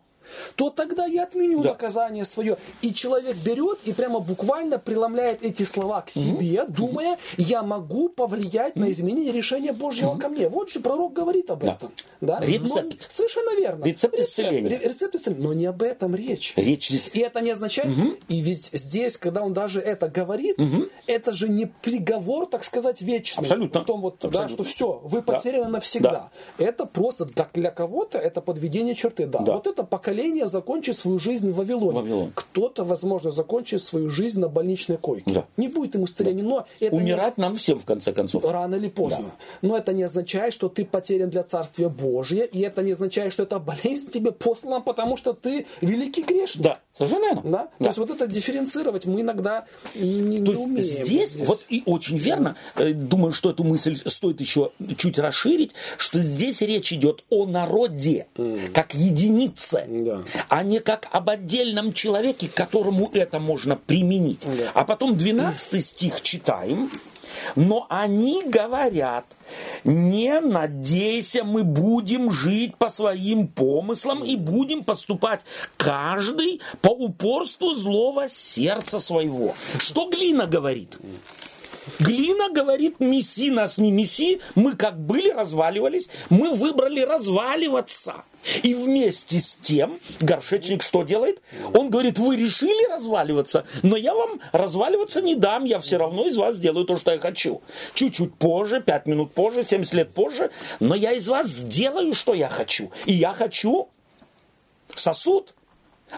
Speaker 2: то тогда я отменю да. наказание свое. И человек берет и прямо буквально преломляет эти слова к себе, угу. думая, я могу повлиять угу. на изменение решения Божьего угу. ко мне. Вот же пророк говорит об этом. Да.
Speaker 1: Да? Рецепт.
Speaker 2: Но, совершенно верно.
Speaker 1: Рецепт, рецепт исцеления.
Speaker 2: Рецепт исцеления. Но не об этом речь.
Speaker 1: Речь здесь...
Speaker 2: И это не означает... Угу. И ведь здесь, когда он даже это говорит,
Speaker 1: угу.
Speaker 2: это же не приговор, так сказать, вечный.
Speaker 1: Абсолютно.
Speaker 2: В том вот,
Speaker 1: Абсолютно.
Speaker 2: Да, что все, вы потеряны да. навсегда. Да. Это просто для кого-то это подведение черты. Да.
Speaker 1: да.
Speaker 2: Вот это поколение закончит свою жизнь в Вавилоне.
Speaker 1: Вавилон.
Speaker 2: Кто-то, возможно, закончит свою жизнь на больничной койке.
Speaker 1: Да.
Speaker 2: Не будет ему исцеления. Да.
Speaker 1: Умирать не... нам всем, в конце концов.
Speaker 2: Рано или поздно. Да. Но это не означает, что ты потерян для Царствия Божия. И это не означает, что эта болезнь тебе послана, потому что ты великий грешник.
Speaker 1: Да, совершенно верно.
Speaker 2: Да? Да. То есть вот это дифференцировать мы иногда не,
Speaker 1: То
Speaker 2: не умеем.
Speaker 1: Здесь, здесь, вот и очень верно. Э, думаю, что эту мысль стоит еще чуть расширить, что здесь речь идет о народе, mm. как единице,
Speaker 2: да.
Speaker 1: а не как об отдельном человеке, к которому это можно применить.
Speaker 2: Да.
Speaker 1: А потом 12 стих читаем. Но они говорят, не надейся, мы будем жить по своим помыслам и будем поступать каждый по упорству злого сердца своего. Что глина говорит? Глина говорит, меси нас, не меси. Мы как были, разваливались. Мы выбрали разваливаться. И вместе с тем горшечник что делает? Он говорит, вы решили разваливаться, но я вам разваливаться не дам, я все равно из вас сделаю то, что я хочу. Чуть-чуть позже, пять минут позже, 70 лет позже, но я из вас сделаю, что я хочу. И я хочу сосуд,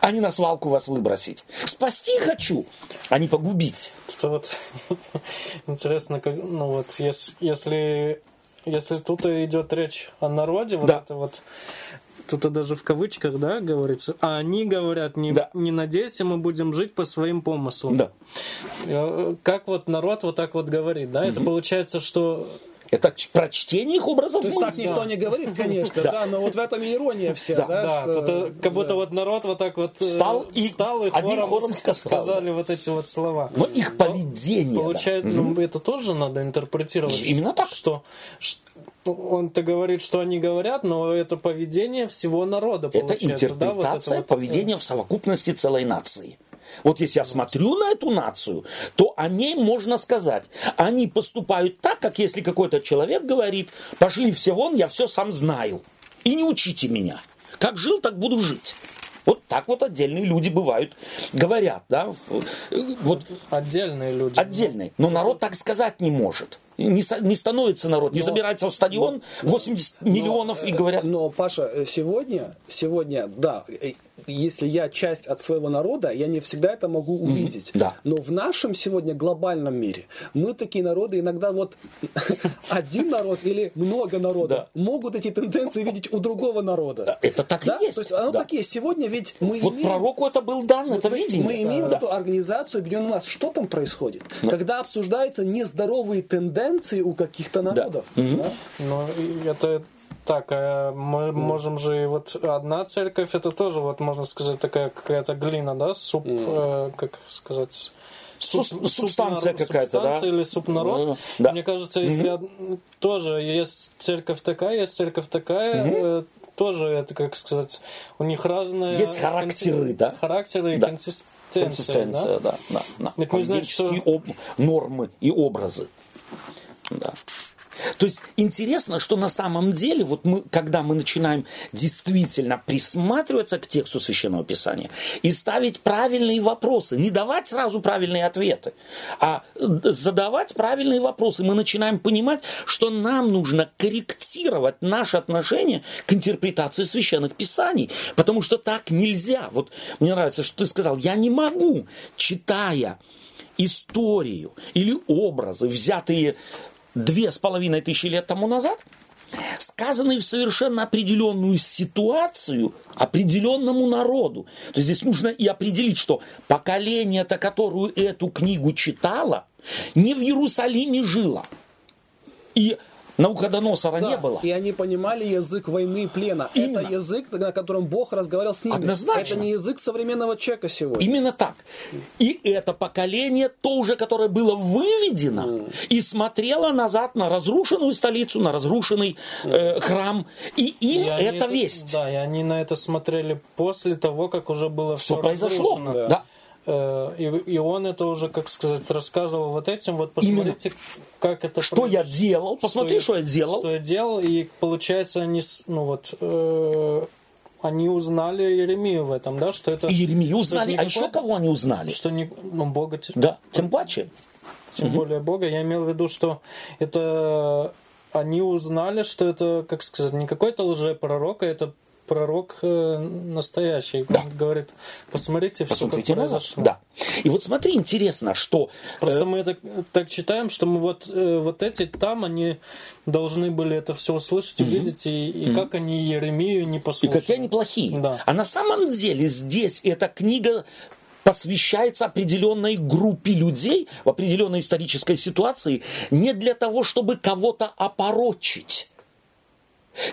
Speaker 1: а не на свалку вас выбросить. Спасти хочу, а не погубить.
Speaker 3: Это вот интересно, как, ну вот, если, если, если тут идет речь о народе, вот
Speaker 1: Да.
Speaker 3: это вот Тут даже в кавычках, да, говорится. А они говорят, не,
Speaker 1: Да.
Speaker 3: не надейся, мы будем жить по своим помыслам.
Speaker 1: Да.
Speaker 3: Э, Как вот народ вот так вот говорит, да? Это получается, что
Speaker 1: Это ч- прочтение их образов
Speaker 2: То есть так
Speaker 1: мысли.
Speaker 2: никто не говорит, конечно, да, но вот в этом и ирония вся,
Speaker 1: Да.
Speaker 2: да,
Speaker 3: Да,
Speaker 2: что-
Speaker 3: э, как будто вот народ вот так вот э,
Speaker 1: Встал и
Speaker 3: встал и хором,
Speaker 1: хором сказал.
Speaker 3: сказали вот эти вот слова.
Speaker 1: Но их поведение. да.
Speaker 3: Получается, ну, это тоже надо интерпретировать.
Speaker 1: Именно так.
Speaker 3: Что, что он-то говорит, что они говорят, но это поведение всего народа
Speaker 1: Это
Speaker 3: получается. да, вот это
Speaker 1: интерпретация
Speaker 3: вот, э,
Speaker 1: поведения в совокупности целой нации. Вот если я смотрю на эту нацию, то о ней можно сказать. Они поступают так, как если какой-то человек говорит, пошли все вон, я все сам знаю. И не учите меня. Как жил, так буду жить. Вот так вот отдельные люди бывают, говорят, да, э, вот
Speaker 3: Отдельные люди.
Speaker 1: отдельные. Но народ так сказать не может. Не, не становится народ, не собирается в стадион 80 миллионов и говорят,
Speaker 2: Но, Паша, э, сегодня, сегодня, да, э, если я часть от своего народа, я не всегда это могу увидеть.
Speaker 1: да.
Speaker 2: Но в нашем сегодня глобальном мире мы такие народы, иногда вот один народ или много народов могут эти тенденции видеть у другого народа.
Speaker 1: это так
Speaker 2: Да?
Speaker 1: и есть.
Speaker 2: То есть оно
Speaker 1: да.
Speaker 2: такие. Сегодня ведь мы
Speaker 1: Вот
Speaker 2: имеем...
Speaker 1: пророку это был дан, это
Speaker 2: Мы-
Speaker 1: видение.
Speaker 2: Мы имеем
Speaker 1: Да.
Speaker 2: эту организацию Объединенных Наций. Что там происходит?
Speaker 1: Ну.
Speaker 2: Когда обсуждаются нездоровые тенденции у каких-то народов. да?
Speaker 3: Ну, и это так, а мы можем же и вот одна церковь, это тоже, вот можно сказать, такая какая-то глина, да, суп, э, как сказать,
Speaker 1: Суб- субстанция какая-то, да?
Speaker 3: или субнарод.
Speaker 1: Да.
Speaker 3: Мне кажется, если од- тоже есть церковь такая, есть церковь такая, э, тоже это, как сказать, у них разные...
Speaker 1: Есть характеры,
Speaker 3: конси-
Speaker 1: да?
Speaker 3: Характеры и
Speaker 1: Да.
Speaker 3: консистенция,
Speaker 1: Консистенция, да, да, да.
Speaker 3: Так не значит,
Speaker 1: Поведенческие об- нормы и образы. Да. То есть интересно, что на самом деле, вот мы, когда мы начинаем действительно присматриваться к тексту Священного Писания и ставить правильные вопросы, не давать сразу правильные ответы, а э, задавать правильные вопросы, мы начинаем понимать, что нам нужно корректировать наше отношение к интерпретации Священных Писаний, потому что так нельзя. Вот мне нравится, что ты сказал, я не могу, читая историю или образы, взятые две с половиной тысячи лет тому назад, сказанные в совершенно определенную ситуацию определенному народу. То есть здесь нужно и определить, что поколение-то, которую эту книгу читало, не в Иерусалиме жило. И Навуходоносора не
Speaker 2: Да,
Speaker 1: было.
Speaker 2: И они понимали язык войны и плена.
Speaker 1: Именно.
Speaker 2: Это язык, на котором Бог разговаривал с ними.
Speaker 1: Однозначно.
Speaker 2: Это не язык современного человека сегодня.
Speaker 1: Именно так. И это поколение, то уже, которое было выведено и смотрело назад на разрушенную столицу, на разрушенный э, храм. И им
Speaker 3: И они
Speaker 1: это весть.
Speaker 3: Да, и они на это смотрели после того, как уже было
Speaker 1: Все
Speaker 3: все
Speaker 1: произошло.
Speaker 3: разрушено.
Speaker 1: Да.
Speaker 3: Э, И, и он это уже, как сказать, рассказывал вот этим. Вот посмотрите, как это
Speaker 1: Что я делал? Посмотри, что я делал.
Speaker 3: Что я делал, и получается они, ну вот, э, они узнали Еремию в этом, да, что это...
Speaker 1: И Еремию узнали. А еще кого они узнали?
Speaker 3: Что не, ну, Бога,
Speaker 1: Да, тем паче.
Speaker 3: тем более Бога. Я имел в виду, что это они узнали, что это, как сказать, не какой-то лжепророк, а это пророк э, настоящий.
Speaker 1: Да.
Speaker 3: Говорит, посмотрите, все как произошло.
Speaker 1: Да. И вот смотри, интересно, что...
Speaker 3: Просто
Speaker 1: э,
Speaker 3: мы это так читаем, что мы вот, э, вот эти там, они должны были это все услышать, увидеть, и, и как они Еремию не
Speaker 1: И
Speaker 3: послушали.
Speaker 1: какие они плохие.
Speaker 3: Да.
Speaker 1: А на самом деле здесь эта книга посвящается определенной группе людей в определенной исторической ситуации не для того, чтобы кого-то опорочить.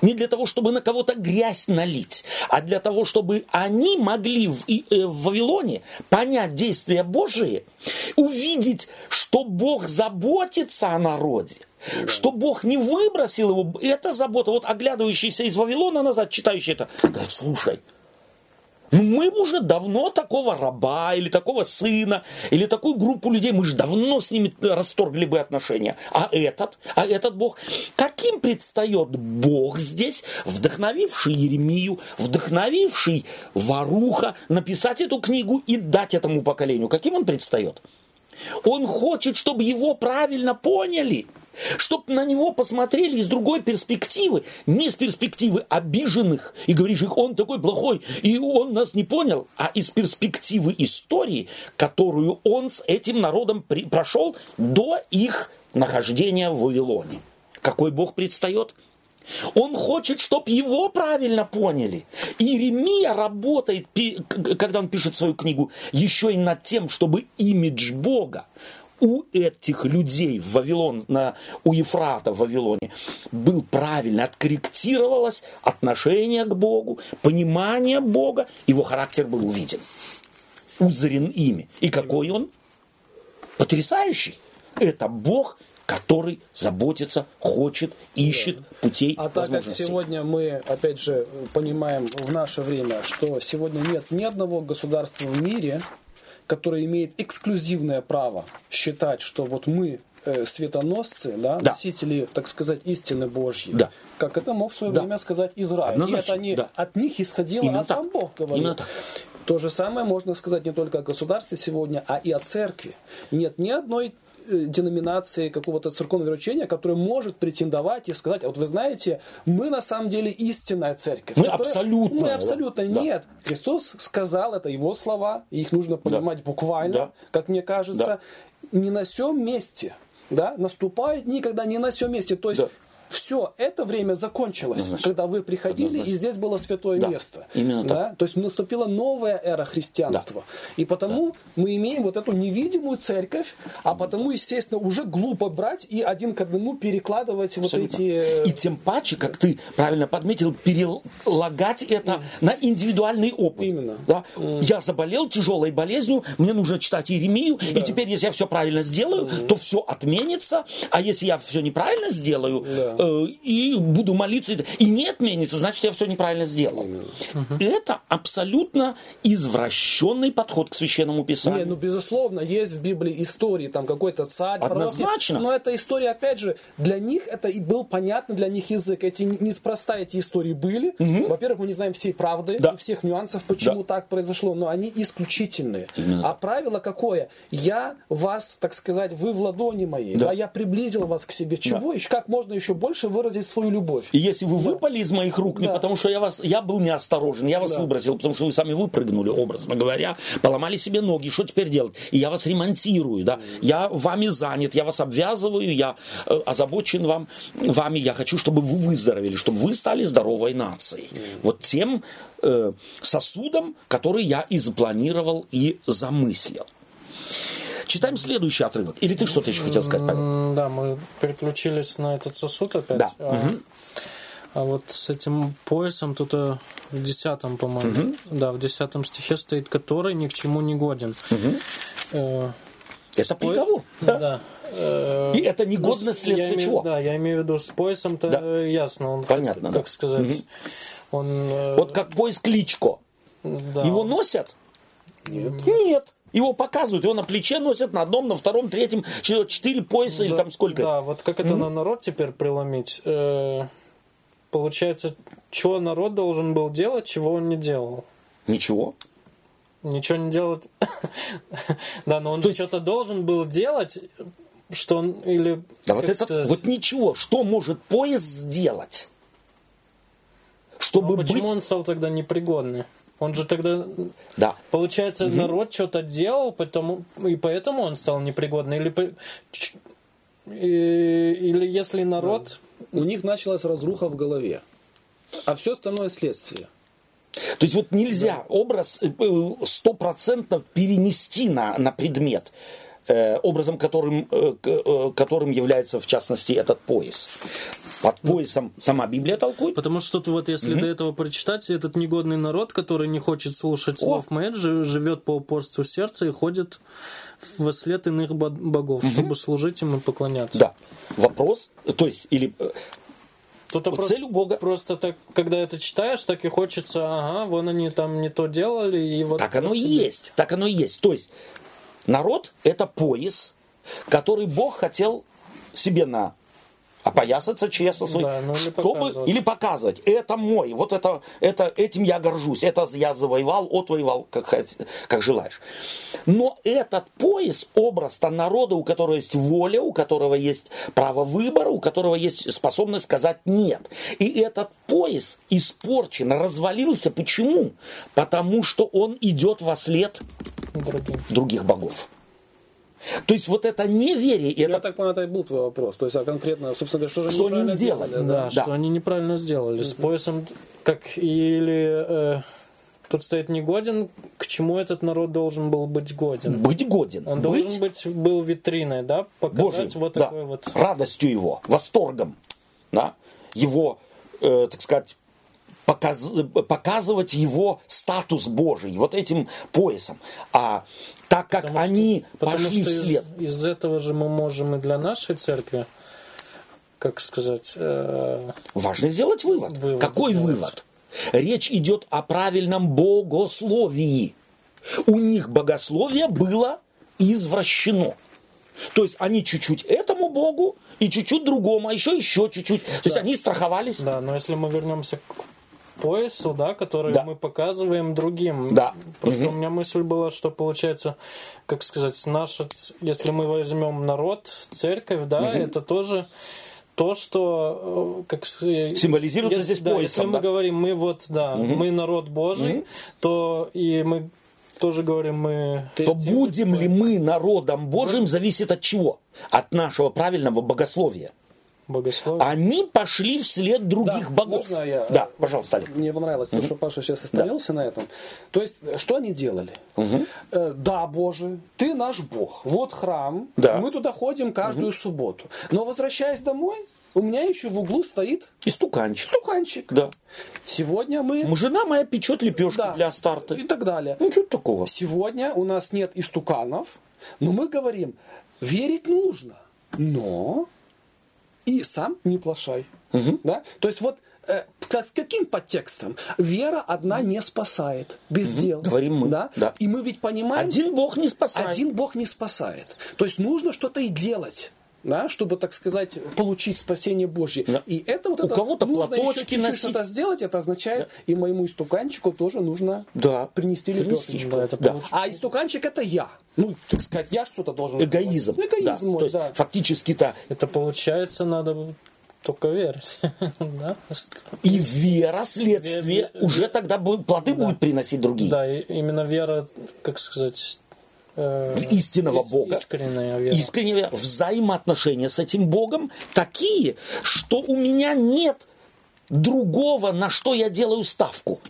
Speaker 1: Не для того, чтобы на кого-то грязь налить, а для того, чтобы они могли в, и- э, в Вавилоне понять действия Божие, увидеть, что Бог заботится о народе, что Бог не выбросил его. Это забота. Вот оглядывающийся из Вавилона назад, читающий это, говорит, слушай, Ну, мы уже давно такого раба или такого сына, или такую группу людей, мы же давно с ними расторгли бы отношения. А этот, а этот Бог, каким предстает Бог здесь, вдохновивший Еремию, вдохновивший Варуха написать эту книгу и дать этому поколению? Каким он предстает? Он хочет, чтобы его правильно поняли – чтобы на него посмотрели из другой перспективы, не с перспективы обиженных и говоришь, он такой плохой, и он нас не понял, а из перспективы истории, которую он с этим народом прошел до их нахождения в Вавилоне. Какой Бог предстает? Он хочет, чтобы его правильно поняли. Иеремия работает, когда он пишет свою книгу, еще и над тем, чтобы имидж Бога у этих людей в Вавилон, на, у Ефрата в Вавилоне был правильно, откорректировалось отношение к Богу, понимание Бога, его характер был увиден, узрен ими. И какой он? Потрясающий. Это Бог, который заботится, хочет, ищет путей
Speaker 2: А так как сегодня мы, опять же, понимаем в наше время, что сегодня нет ни одного государства в мире, который имеет эксклюзивное право считать, что вот мы э, светоносцы, да, да. носители, так сказать, истины Божьей. Да. Как это мог в свое да. время сказать Израиль. Однозначно, И это не да. от них исходило, Именно а так. сам Бог говорил. Именно так. То же самое можно сказать не только о государстве сегодня, а и о церкви. Нет ни одной деноминации какого-то церковного вероучения, который может претендовать и сказать, а вот вы знаете, мы на самом деле истинная церковь.
Speaker 1: Мы которая, абсолютно.
Speaker 2: Мы абсолютно да? нет. Христос сказал, это его слова, и их нужно понимать да. буквально, да. как мне кажется, да. не на всем месте. Да, наступают никогда не на всем месте. То есть да все это время закончилось, Однозначно. когда вы приходили, Однозначно. и здесь было святое да. место. Именно да? так. То есть наступила новая эра христианства. Да. И потому да. мы имеем вот эту невидимую церковь, а потому, естественно, уже глупо брать и один к одному перекладывать Абсолютно. вот эти...
Speaker 1: Э, и тем паче, как ты правильно подметил, перелагать это mm. на индивидуальный опыт. Именно. Да? Mm. Я заболел тяжелой болезнью, мне нужно читать Иеремию, да. и теперь, если я все правильно сделаю, mm. то все отменится, а если я все неправильно сделаю, да Э, и буду молиться, и не отменится, значит, я все неправильно сделал. Угу. Это абсолютно извращенный подход к священному писанию. Не,
Speaker 2: ну, безусловно, есть в Библии истории, там какой-то царь,
Speaker 1: Однозначно.
Speaker 2: Пророк, но эта история, опять же, для них это и был понятный для них язык. Эти неспроста эти истории были. Угу. Во-первых, мы не знаем всей правды да. и всех нюансов, почему да. так произошло, но они исключительные. Именно. А правило какое? Я вас, так сказать, вы в ладони моей, да. Да, я приблизил вас к себе. Чего да. еще? Как можно еще больше больше выразить свою любовь.
Speaker 1: И если вы да. выпали из моих рук, не потому что я вас, я был неосторожен, я вас да. выбросил, потому что вы сами выпрыгнули, образно говоря, поломали себе ноги, что теперь делать? И я вас ремонтирую, да, я вами занят, я вас обвязываю, я э, озабочен вам, вами, я хочу, чтобы вы выздоровели, чтобы вы стали здоровой нацией. Вот тем э, сосудом, который я и запланировал и замыслил. Читаем следующий отрывок. Или ты что-то еще хотел сказать,
Speaker 3: Павел? Да, мы переключились на этот сосуд опять. Да. А, угу. а вот с этим поясом тут э, в десятом, по-моему, угу. да, в десятом стихе стоит, который ни к чему не годен.
Speaker 1: Угу. Э, это по... приговор. Да. да. Э, И это негодно ну, следствие
Speaker 3: имею,
Speaker 1: чего?
Speaker 3: Да, я имею в виду с поясом-то да. ясно. Он,
Speaker 1: Понятно,
Speaker 3: как,
Speaker 1: да.
Speaker 3: как сказать. Угу. Он,
Speaker 1: э... Вот как пояс кличко. Да. Его носят?
Speaker 3: Нет.
Speaker 1: Нет. Его показывают, его на плече носят, на одном, на втором, третьем, четыре пояса да, или там сколько.
Speaker 3: Да, вот как это mm-hmm. на народ теперь преломить? Э, получается, что народ должен был делать, чего он не делал?
Speaker 1: Ничего.
Speaker 3: Ничего не делать. да, но он То что-то должен был делать, что он или.
Speaker 1: Да, вот это вот ничего. Что может поезд сделать?
Speaker 3: Чтобы ну, а почему быть... он стал тогда непригодный? Он же тогда,
Speaker 1: да.
Speaker 3: получается, угу. народ что-то делал, потому, и поэтому он стал непригодным. Или, или если народ...
Speaker 2: У них началась разруха в голове, а все остальное следствие.
Speaker 1: То есть вот нельзя да. образ э, стопроцентно перенести на, на предмет. Э, образом, которым, э, э, которым является, в частности, этот пояс. Под поясом сама Библия толкует.
Speaker 3: Потому что тут вот, если угу. до этого прочитать, этот негодный народ, который не хочет слушать слов Мэйд, живет по упорству сердца и ходит во след иных богов, угу. чтобы служить им и поклоняться.
Speaker 1: Да. Вопрос, то есть, или
Speaker 3: Тут
Speaker 1: Вот цель у Бога.
Speaker 3: просто так, когда это читаешь, так и хочется, ага, вон они там не то делали, и вот...
Speaker 1: Так оно и есть. Так оно и есть. То есть народ это пояс, который Бог хотел себе на опоясаться честно свой,
Speaker 3: Да, ну или
Speaker 1: чтобы
Speaker 3: показывать.
Speaker 1: или показывать, это мой, вот это, это этим я горжусь, это я завоевал, отвоевал, как, как желаешь. Но этот пояс, образ-то народа, у которого есть воля, у которого есть право выбора, у которого есть способность сказать нет. И этот пояс испорчен, развалился. Почему? Потому что он идет во след
Speaker 3: Другим.
Speaker 1: других богов. То есть вот это неверие,
Speaker 2: Я
Speaker 1: это
Speaker 2: так понял, это и был твой вопрос. То есть, а конкретно, собственно говоря, что же
Speaker 1: Что они сделали,
Speaker 2: сделали,
Speaker 3: Да,
Speaker 1: Да.
Speaker 3: что они неправильно сделали. С поясом, как или э, тут стоит не годен, к чему этот народ должен был быть годен.
Speaker 1: быть годен,
Speaker 3: Он
Speaker 1: быть
Speaker 3: должен быть был витриной, да, показать
Speaker 1: Божьим,
Speaker 3: вот
Speaker 1: да,
Speaker 3: такой вот.
Speaker 1: радостью его, восторгом, да, его, э, так сказать, показ- показывать его статус Божий вот этим поясом. А так как
Speaker 3: Потому что-
Speaker 1: они
Speaker 3: Потому
Speaker 1: пошли
Speaker 3: что из,
Speaker 1: вслед,
Speaker 3: из этого же мы можем и для нашей церкви, как сказать, э,
Speaker 1: важно сделать вывод.
Speaker 3: Вывод
Speaker 1: Какой
Speaker 3: сделать.
Speaker 1: вывод? Речь идет о правильном богословии. У них богословие было извращено. То есть они чуть-чуть этому богу и чуть-чуть другому, а еще еще чуть-чуть. То есть они страховались.
Speaker 3: да, но если мы вернемся к поясу, да, который
Speaker 1: Да.
Speaker 3: мы показываем другим.
Speaker 1: Да.
Speaker 3: Просто
Speaker 1: Мгм.
Speaker 3: у меня мысль была, что получается, как сказать, наша, если мы возьмем народ, церковь, да, это тоже то, что, э, как сказать,
Speaker 1: Символизируется
Speaker 3: если-
Speaker 1: здесь
Speaker 3: да,
Speaker 1: поясом,
Speaker 3: Если мы
Speaker 1: да?
Speaker 3: говорим, мы вот, да, мы народ Божий, то и мы тоже говорим, мы
Speaker 1: то будем ли мы народом Божьим, зависит от чего? От нашего правильного богословия.
Speaker 3: Богословие.
Speaker 1: Они пошли вслед других
Speaker 2: Да,
Speaker 1: богов.
Speaker 2: можно я,
Speaker 1: Да,
Speaker 2: э,
Speaker 1: пожалуйста, Олег.
Speaker 2: Мне понравилось то, что Паша сейчас остановился на этом. То есть, э, что они делали? Э, да, Боже, ты наш Бог. Вот храм.
Speaker 1: Да.
Speaker 2: Мы туда ходим каждую субботу. Но возвращаясь домой, у меня еще в углу стоит
Speaker 1: Истуканчик.
Speaker 2: стуканчик.
Speaker 1: Да.
Speaker 2: Сегодня мы...
Speaker 1: Жена моя печет лепешки
Speaker 2: Да.
Speaker 1: для старта.
Speaker 2: И так далее.
Speaker 1: Ну, что такого?
Speaker 2: Сегодня у нас нет истуканов, но мы говорим, верить нужно, но и сам не плашай. Да? То есть вот э, с каким подтекстом? Вера одна не спасает без дел.
Speaker 1: Говорим мы,
Speaker 2: Да?
Speaker 1: да.
Speaker 2: И мы ведь понимаем,
Speaker 1: Один бог не спасает.
Speaker 2: один Бог не спасает. То есть нужно что-то и делать. Да, чтобы, так сказать, получить спасение Божье.
Speaker 1: Да.
Speaker 2: И это вот
Speaker 1: У
Speaker 2: это
Speaker 1: кого-то
Speaker 2: нужно еще
Speaker 1: платочки
Speaker 2: чуть-чуть
Speaker 1: носить.
Speaker 2: что-то сделать, это означает, и моему истуканчику тоже нужно
Speaker 1: Да.
Speaker 2: принести лепешечку.
Speaker 3: Да, это
Speaker 1: Да.
Speaker 2: А истуканчик это я. Ну, так сказать, я что-то должен
Speaker 1: Эгоизм.
Speaker 2: сделать. Эгоизм
Speaker 1: да.
Speaker 2: мой,
Speaker 1: То есть
Speaker 2: да.
Speaker 1: фактически-то
Speaker 3: Это получается, надо только верить. да?
Speaker 1: и вера, следствие,
Speaker 3: Ве- ве-
Speaker 1: уже тогда будет, плоды будут приносить другие.
Speaker 3: Да, и именно вера, как сказать,
Speaker 1: истинного
Speaker 3: ис-
Speaker 1: Бога.
Speaker 3: Искренняя вера.
Speaker 1: Искренне взаимоотношения с этим Богом такие, что у меня нет другого, на что я делаю ставку.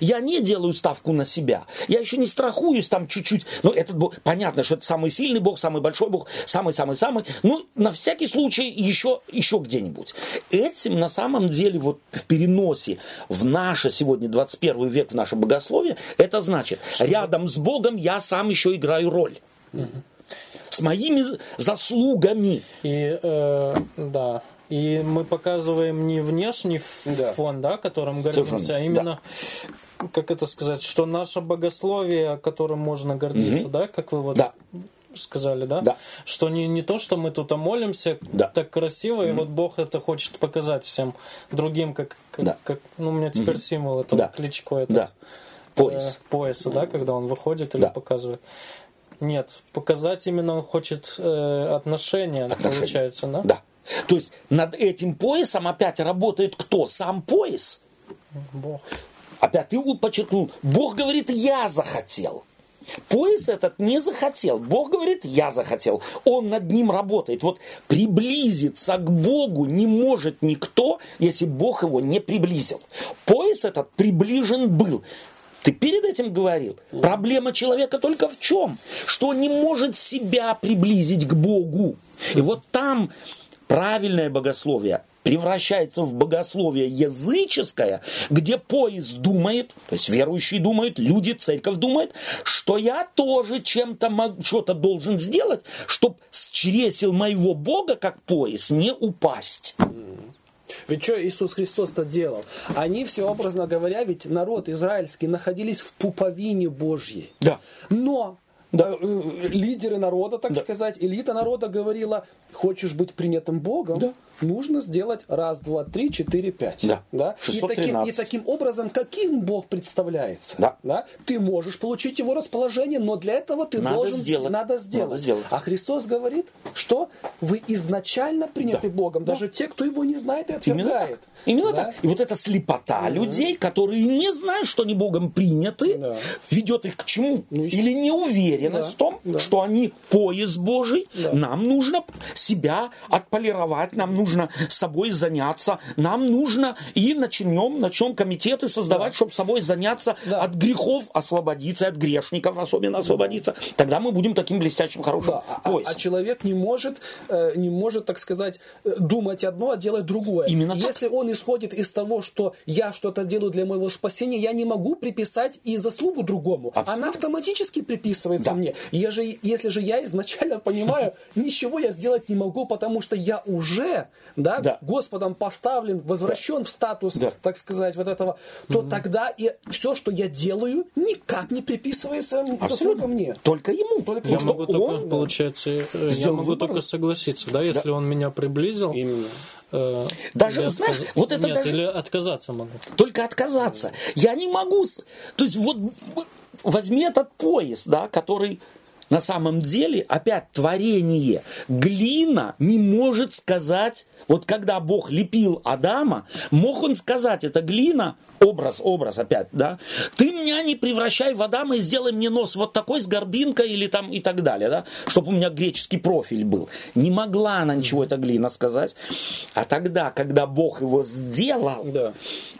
Speaker 1: Я не делаю ставку на себя. Я еще не страхуюсь там чуть-чуть. Но этот Бог, понятно, что это самый сильный Бог, самый большой Бог, самый-самый-самый. Ну, на всякий случай еще, еще где-нибудь. Этим на самом деле вот в переносе в наше сегодня 21 век, в наше богословие, это значит, рядом с Богом я сам еще играю роль. С моими заслугами.
Speaker 3: И э, да. И мы показываем не внешний
Speaker 2: Да.
Speaker 3: фон, да, которым гордимся,
Speaker 1: Совершенно,
Speaker 3: а именно, как это сказать, что наше богословие, которым можно гордиться, да, как вы вот
Speaker 1: Да.
Speaker 3: сказали, да?
Speaker 1: Да.
Speaker 3: Что не, не то, что мы тут молимся
Speaker 1: Да.
Speaker 3: так красиво, и вот Бог это хочет показать всем другим, как, как,
Speaker 1: Да.
Speaker 3: как- ну, у меня теперь символ этого
Speaker 1: Да.
Speaker 3: кличко этот,
Speaker 1: Да. Пояс.
Speaker 3: э, пояса, да, когда он выходит или
Speaker 1: Да.
Speaker 3: показывает. Нет, показать именно он хочет э, отношения,
Speaker 1: Отношения.
Speaker 3: получается, да?
Speaker 1: Да. То есть над этим поясом опять работает кто? Сам пояс.
Speaker 3: Бог.
Speaker 1: Опять ты подчеркнул. Бог говорит, я захотел. Пояс этот не захотел. Бог говорит, я захотел. Он над ним работает. Вот приблизиться к Богу не может никто, если Бог его не приблизил. Пояс этот приближен был. Ты перед этим говорил. Проблема человека только в чем? Что он не может себя приблизить к Богу. И вот там правильное богословие превращается в богословие языческое, где поезд думает, то есть верующие думают, люди, церковь думает, что я тоже чем-то мог- что-то должен сделать, чтобы с чресел моего Бога, как пояс, не упасть.
Speaker 2: Ведь что Иисус Христос-то делал? Они все, образно говоря, ведь народ израильский находились в пуповине Божьей.
Speaker 1: Да.
Speaker 2: Но да, э, лидеры народа, так сказать, элита народа говорила, хочешь быть принятым Богом,
Speaker 1: Да.
Speaker 2: нужно сделать раз, два, три, четыре, пять.
Speaker 1: Да.
Speaker 2: И, таким,
Speaker 1: 613.
Speaker 2: и таким образом, каким Бог представляется?
Speaker 1: Да.
Speaker 2: Ты можешь получить его расположение, но для этого ты
Speaker 1: Надо
Speaker 2: должен
Speaker 1: сделать.
Speaker 2: Надо сделать.
Speaker 1: Надо сделать.
Speaker 2: А Христос говорит, что вы изначально приняты
Speaker 1: Да.
Speaker 2: Богом, даже те, кто его не знает и
Speaker 1: Именно
Speaker 2: отвергает.
Speaker 1: так. Именно
Speaker 2: Да?
Speaker 1: так. И вот эта слепота людей, которые не знают, что они Богом приняты,
Speaker 2: Да.
Speaker 1: ведет их к чему?
Speaker 2: Ну,
Speaker 1: Или неуверенность
Speaker 2: Да.
Speaker 1: в том,
Speaker 2: Да.
Speaker 1: что они пояс Божий.
Speaker 2: Да.
Speaker 1: Нам нужно себя отполировать, нам нужно собой заняться, нам нужно и начнем, начнем комитеты создавать, чтобы собой заняться,
Speaker 2: Да.
Speaker 1: от грехов освободиться, от грешников особенно освободиться. Тогда мы будем таким блестящим, хорошим
Speaker 2: Да, а- а,
Speaker 1: поясом.
Speaker 2: а человек не может, э, не может, так сказать, э, думать одно, а делать другое.
Speaker 1: Именно так.
Speaker 2: Если он исходит из того, что я что-то делаю для моего спасения, я не могу приписать и заслугу другому.
Speaker 1: Абсолютно.
Speaker 2: Она автоматически приписывается
Speaker 1: Да.
Speaker 2: мне. Я же- если же я изначально понимаю, ничего я сделать не могу, потому что я уже да,
Speaker 1: Да.
Speaker 2: Господом поставлен, возвращен в статус,
Speaker 1: Да.
Speaker 2: так сказать, вот этого, то тогда и все, что я делаю, никак не приписывается заслуга мне.
Speaker 1: Только ему.
Speaker 2: Только
Speaker 3: Я могу только,
Speaker 1: он
Speaker 3: получается, я могу
Speaker 1: выбор.
Speaker 3: только согласиться, да, если он меня приблизил.
Speaker 2: Именно.
Speaker 3: Э,
Speaker 1: Даже, знаешь,
Speaker 3: отказ-
Speaker 1: вот это
Speaker 3: Нет,
Speaker 1: даже-
Speaker 3: или отказаться могу.
Speaker 1: только отказаться. Я не могу... То есть вот возьми этот пояс, да, который на самом деле опять творение. Глина не может сказать, вот когда Бог лепил Адама, мог он сказать, это глина, образ, образ опять, да, ты меня не превращай в Адама и сделай мне нос вот такой с горбинкой или там и так далее, да, чтобы у меня греческий профиль был. Не могла она ничего эта глина сказать. А тогда, когда Бог его сделал,
Speaker 2: Да.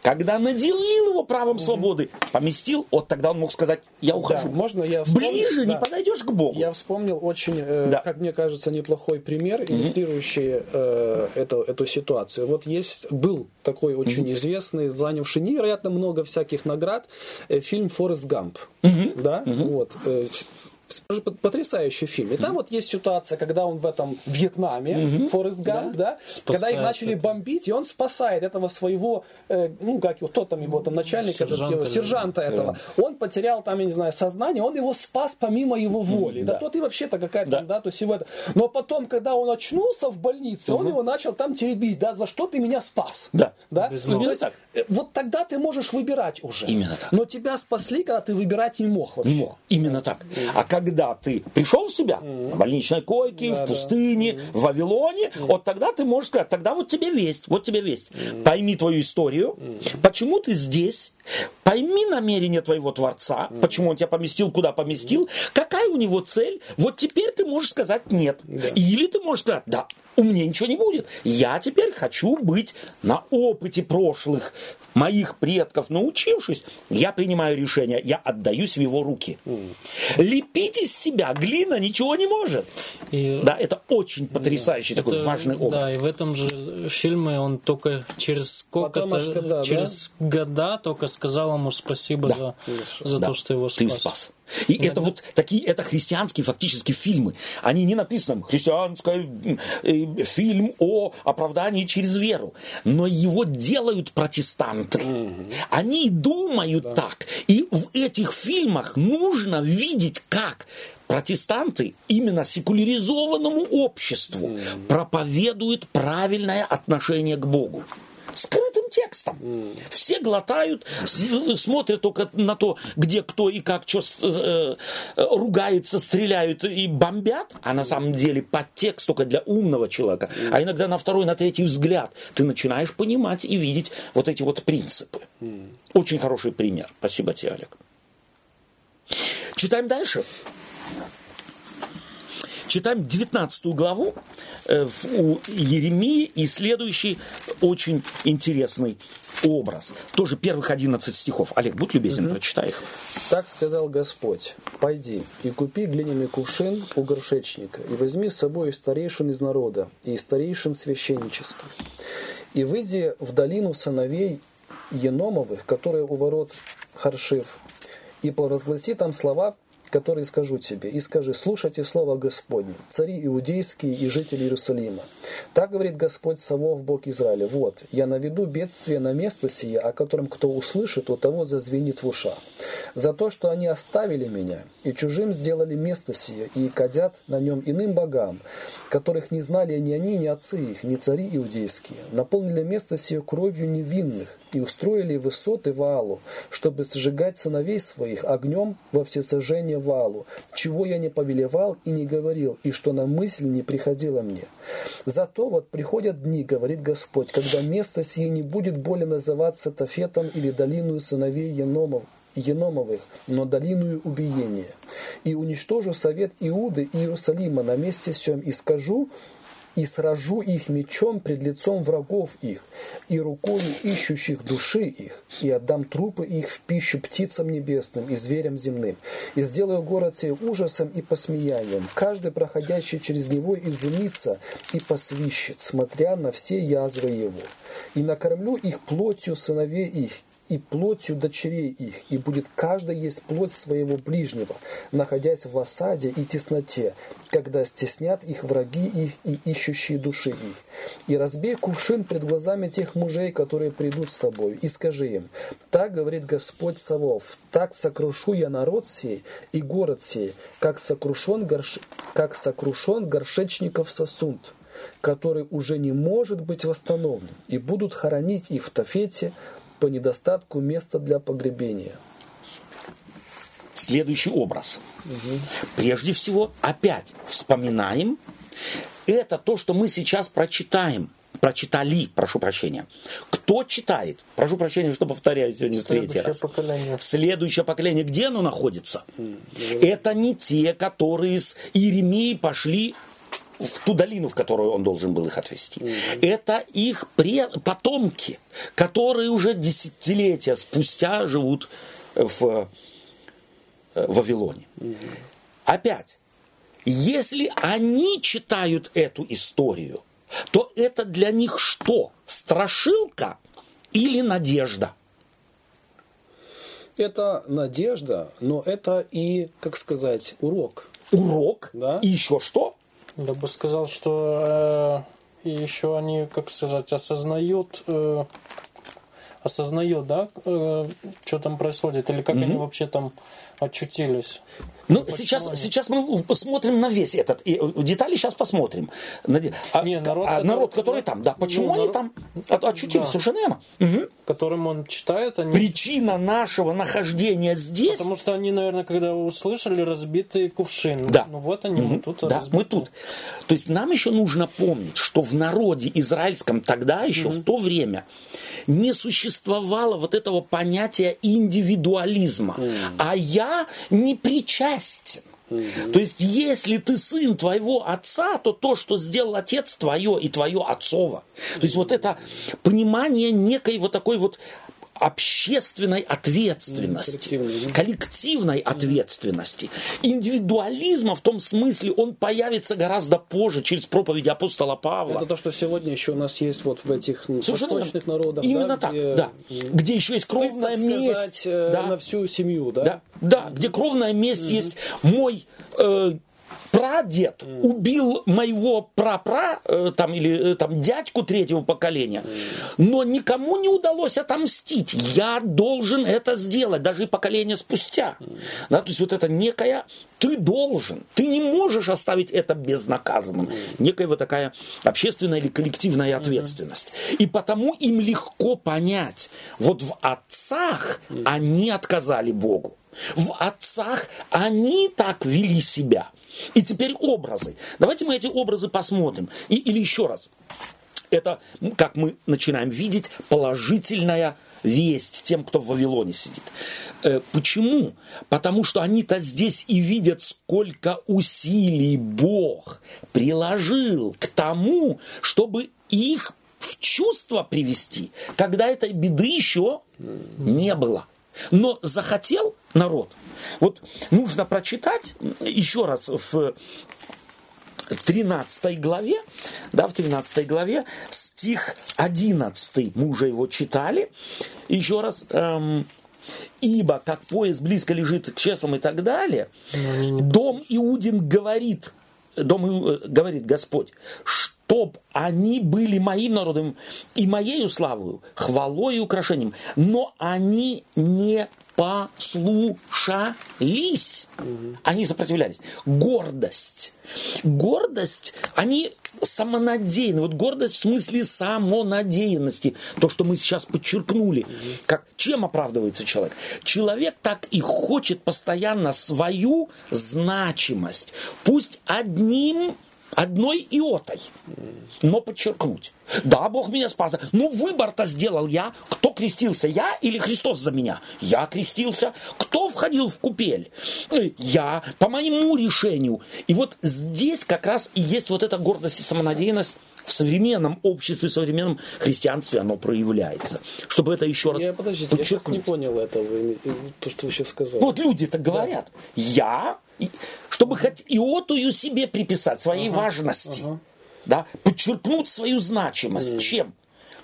Speaker 1: когда наделил его правом свободы, поместил, вот тогда он мог сказать, я ухожу.
Speaker 2: Да, можно я вспомню?
Speaker 1: Ближе не
Speaker 2: Да.
Speaker 1: подойдешь к Богу.
Speaker 2: Я вспомнил очень, э,
Speaker 1: Да.
Speaker 2: как мне кажется, неплохой пример, иллюстрирующий э, эту, эту ситуацию. Вот есть, был такой очень известный, занявший невероятно много всяких наград, э, фильм «Форест Гамп». Да? Вот. Потрясающий фильм. И там вот есть ситуация, когда он в этом Вьетнаме, Форест Гамп, да, когда их начали
Speaker 3: это.
Speaker 2: бомбить, и он спасает этого своего, э, ну как его, кто там его там начальник, этот
Speaker 3: Сержанта
Speaker 2: его, сержанта этого. Он потерял там, я не знаю, сознание, он его спас помимо его воли. Да,
Speaker 1: да.
Speaker 2: то ты вообще-то какая-то
Speaker 1: Да.
Speaker 2: то есть его это. Но потом, когда он очнулся в больнице, он его начал там теребить, да, за что ты меня спас?
Speaker 1: Да.
Speaker 2: Да?
Speaker 3: Без
Speaker 2: Ну, есть, э, вот тогда ты можешь выбирать уже.
Speaker 1: Именно так.
Speaker 2: Но тебя спасли, когда ты выбирать не мог вообще.
Speaker 1: Не мог. Именно так. А когда ты пришел в себя, на больничной койке,
Speaker 2: Да,
Speaker 1: в
Speaker 2: да.
Speaker 1: пустыне, в Вавилоне, вот тогда ты можешь сказать, тогда вот тебе весть, вот тебе весть. Пойми твою историю, почему ты здесь, пойми намерение твоего Творца, почему он тебя поместил, куда поместил, какая у него цель, вот теперь ты можешь сказать нет. Или ты можешь сказать, да, у меня ничего не будет. Я теперь хочу быть на опыте прошлых моих предков, научившись, я принимаю решение, я отдаюсь в его руки. Лепить из себя глина ничего не может.
Speaker 3: И
Speaker 1: Да, это очень потрясающий такой
Speaker 3: это-
Speaker 1: важный образ.
Speaker 3: Да, и в этом же фильме он только через сколько-то,
Speaker 2: года,
Speaker 3: через года только сказал ему спасибо
Speaker 1: Да.
Speaker 3: за, за
Speaker 1: Да,
Speaker 3: то, что его
Speaker 1: Ты
Speaker 3: спас.
Speaker 1: спас. И это вот такие, это христианские фактически фильмы. Они не написаны христианский э, фильм о оправдании через веру. Но его делают протестанты. Они думают так. И в этих фильмах нужно видеть, как протестанты именно секуляризованному обществу проповедуют правильное отношение к Богу. Скрытым текстом. Все глотают, с- смотрят только на то, где кто и как что э, э, ругается, стреляют и бомбят, а на самом деле подтекст только для умного человека. А иногда на второй, на третий взгляд ты начинаешь понимать и видеть вот эти вот принципы. Очень хороший пример. Спасибо тебе, Олег. Читаем дальше. Читаем 19 главу э, у Еремии и следующий очень интересный образ. Тоже первых 11 стихов. Олег, будь любезен, прочитай их.
Speaker 2: Так сказал Господь, пойди и купи глиняный кувшин у горшечника, и возьми с собой и старейшин из народа, и старейшин священнических, и выйди в долину сыновей Еномовых, которые у ворот Харшив, и поразгласи там слова который скажу тебе, и скажи, слушайте слово Господне, цари иудейские и жители Иерусалима. Так говорит Господь Савов, Бог Израиля, вот, я наведу бедствие на место сие, о котором кто услышит, у того зазвенит в ушах. За то, что они оставили меня, и чужим сделали место сие, и кадят на нем иным богам, которых не знали ни они, ни отцы их, ни цари иудейские, наполнили место сие кровью невинных, и устроили высоты Ваалу, чтобы сжигать сыновей своих огнем во всесожжение Ваалу, чего я не повелевал и не говорил, и что на мысль не приходило мне. Зато вот приходят дни, говорит Господь, когда место сие не будет более называться Тафетом или долиную сыновей Еномов, Еномовых, но долиную убиения. И уничтожу совет Иуды и Иерусалима на месте сем, и скажу, и сражу их мечом пред лицом врагов их, и рукою ищущих души их, и отдам трупы их в пищу птицам небесным и зверям земным, и сделаю город сей ужасом и посмеянием. Каждый, проходящий через него, изумится и посвищет, смотря на все язвы его. И накормлю их плотью сыновей их, и плотью дочерей их, и будет каждый есть плоть своего ближнего, находясь в осаде и тесноте, когда стеснят их враги их и ищущие души их. И разбей кувшин пред глазами тех мужей, которые придут с тобой, и скажи им, так говорит Господь Савов, так сокрушу я народ сей и город сей, как сокрушен, горш... как сокрушен горшечников сосунд который уже не может быть восстановлен, и будут хоронить их в Тафете, по недостатку места для погребения.
Speaker 1: Следующий образ. Угу. Прежде всего, опять вспоминаем, это то, что мы сейчас прочитаем. Прочитали, прошу прощения. Кто читает? Прошу прощения, что повторяю сегодня в третий раз. Поколение. Следующее поколение. Где оно находится? Mm, это не те, которые с Иеремией пошли в ту долину, в которую он должен был их отвести. Mm-hmm. Это их пре- потомки, которые уже десятилетия спустя живут в э, Вавилоне. Mm-hmm. Опять, если они читают эту историю, то это для них что? Страшилка или надежда?
Speaker 2: Это надежда, но это и, как сказать, урок.
Speaker 1: Урок? Да. И еще что?
Speaker 3: Я бы сказал, что э, еще они, как сказать, осознают, э, осознают, да, э, что там происходит, или как mm-hmm. они вообще там очутились.
Speaker 1: Ну, сейчас, сейчас мы посмотрим на весь этот. И детали сейчас посмотрим. А, Не, народ, а, который, народ, который там, да. Почему ну, они народ, там очутились? Да. Совершенно верно.
Speaker 3: Угу. Которым он читает, они...
Speaker 1: Причина нашего нахождения здесь...
Speaker 3: Потому что они, наверное, когда услышали разбитый кувшин.
Speaker 1: Да.
Speaker 3: Ну вот они, угу. мы тут.
Speaker 1: Да, разбитый. мы тут. То есть нам еще нужно помнить, что в народе израильском тогда еще, угу. в то время, не существовало вот этого понятия индивидуализма. Угу. А я не причастен. То есть, если ты сын твоего отца, то то, что сделал отец, твое и твое отцово. То есть, вот это понимание некой вот такой вот общественной ответственности, коллективной ответственности. Индивидуализма в том смысле он появится гораздо позже, через проповеди апостола Павла.
Speaker 2: Это то, что сегодня еще у нас есть вот в этих
Speaker 1: Совершенно восточных народах. Именно да, так, где, да. Где еще есть кровная месть. Сказать,
Speaker 2: э, да. На всю семью, да?
Speaker 1: Да, да где кровная месть mm-hmm. есть. Мой э, прадед mm. убил моего прапра, э, там, или э, там, дядьку третьего поколения, mm. но никому не удалось отомстить. Я должен это сделать, даже и поколение спустя. Mm. Да, то есть вот это некая, ты должен, ты не можешь оставить это безнаказанным. Mm. Некая вот такая общественная или коллективная ответственность. И потому им легко понять, вот в отцах mm. они отказали Богу. В отцах они так вели себя – и теперь образы. Давайте мы эти образы посмотрим. И, или еще раз. Это, как мы начинаем видеть, положительная весть тем, кто в Вавилоне сидит. Э, почему? Потому что они-то здесь и видят, сколько усилий Бог приложил к тому, чтобы их в чувство привести, когда этой беды еще не было. Но захотел народ. Вот нужно прочитать еще раз в 13 главе, да, в 13 главе, стих 11, мы уже его читали. Еще раз, эм, ибо как пояс близко лежит к чеслам и так далее, дом Иудин говорит, дом Иу- э, говорит Господь, чтоб они были моим народом и моею славою, хвалой и украшением, но они не послушались. Они сопротивлялись. Гордость. Гордость, они самонадеянны. Вот гордость в смысле самонадеянности. То, что мы сейчас подчеркнули. Как, чем оправдывается человек? Человек так и хочет постоянно свою значимость. Пусть одним одной иотой, но подчеркнуть. Да, Бог меня спас. Но выбор-то сделал я. Кто крестился, я или Христос за меня? Я крестился. Кто входил в купель? Э, Я, по моему решению. И вот здесь как раз и есть вот эта гордость и самонадеянность в современном обществе, в современном христианстве оно проявляется. Чтобы это еще раз
Speaker 2: Я, подождите, я сейчас не понял этого, то, что вы сейчас сказали.
Speaker 1: Ну, вот люди так говорят. Я, и- чтобы хоть иотую себе приписать, своей важности, да, подчеркнуть свою значимость. Чем?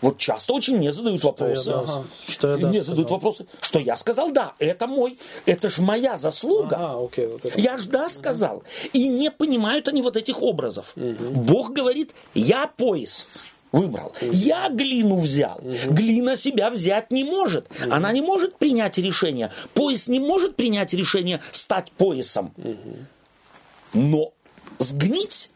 Speaker 1: Вот часто очень мне задают вопросы.
Speaker 3: я да, что я да
Speaker 1: мне задают
Speaker 3: сказал.
Speaker 1: вопросы, что я сказал да, это мой, это ж моя заслуга.
Speaker 2: Ага, окей, вот это.
Speaker 1: Я ж да сказал. И не понимают они вот этих образов. Бог говорит, я пояс выбрал. Я глину взял. Глина себя взять не может. Она не может принять решение. Пояс не может принять решение стать поясом. Но сгнить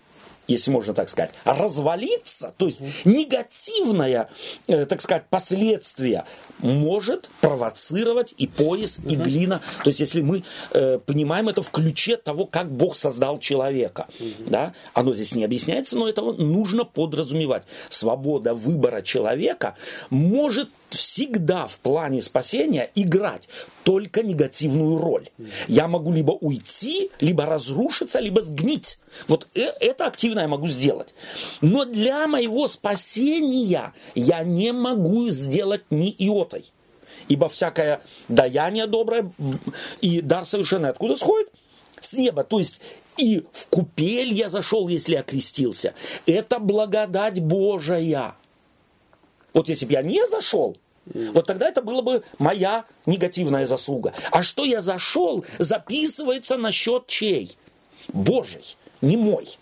Speaker 1: если можно так сказать, развалиться, то есть негативное, э, так сказать, последствие может провоцировать и пояс, и глина. То есть если мы э, понимаем это в ключе того, как Бог создал человека, да, оно здесь не объясняется, но этого нужно подразумевать. Свобода выбора человека может всегда в плане спасения играть только негативную роль. Я могу либо уйти, либо разрушиться, либо сгнить. Вот э- это активно я могу сделать. Но для моего спасения я не могу сделать ни иотой. Ибо всякое даяние доброе и дар совершенный откуда сходит? С неба. То есть и в купель я зашел, если я крестился. Это благодать Божия. Вот если бы я не зашел, вот тогда это было бы моя негативная заслуга. А что я зашел, записывается на счет чей? Божий, не мой.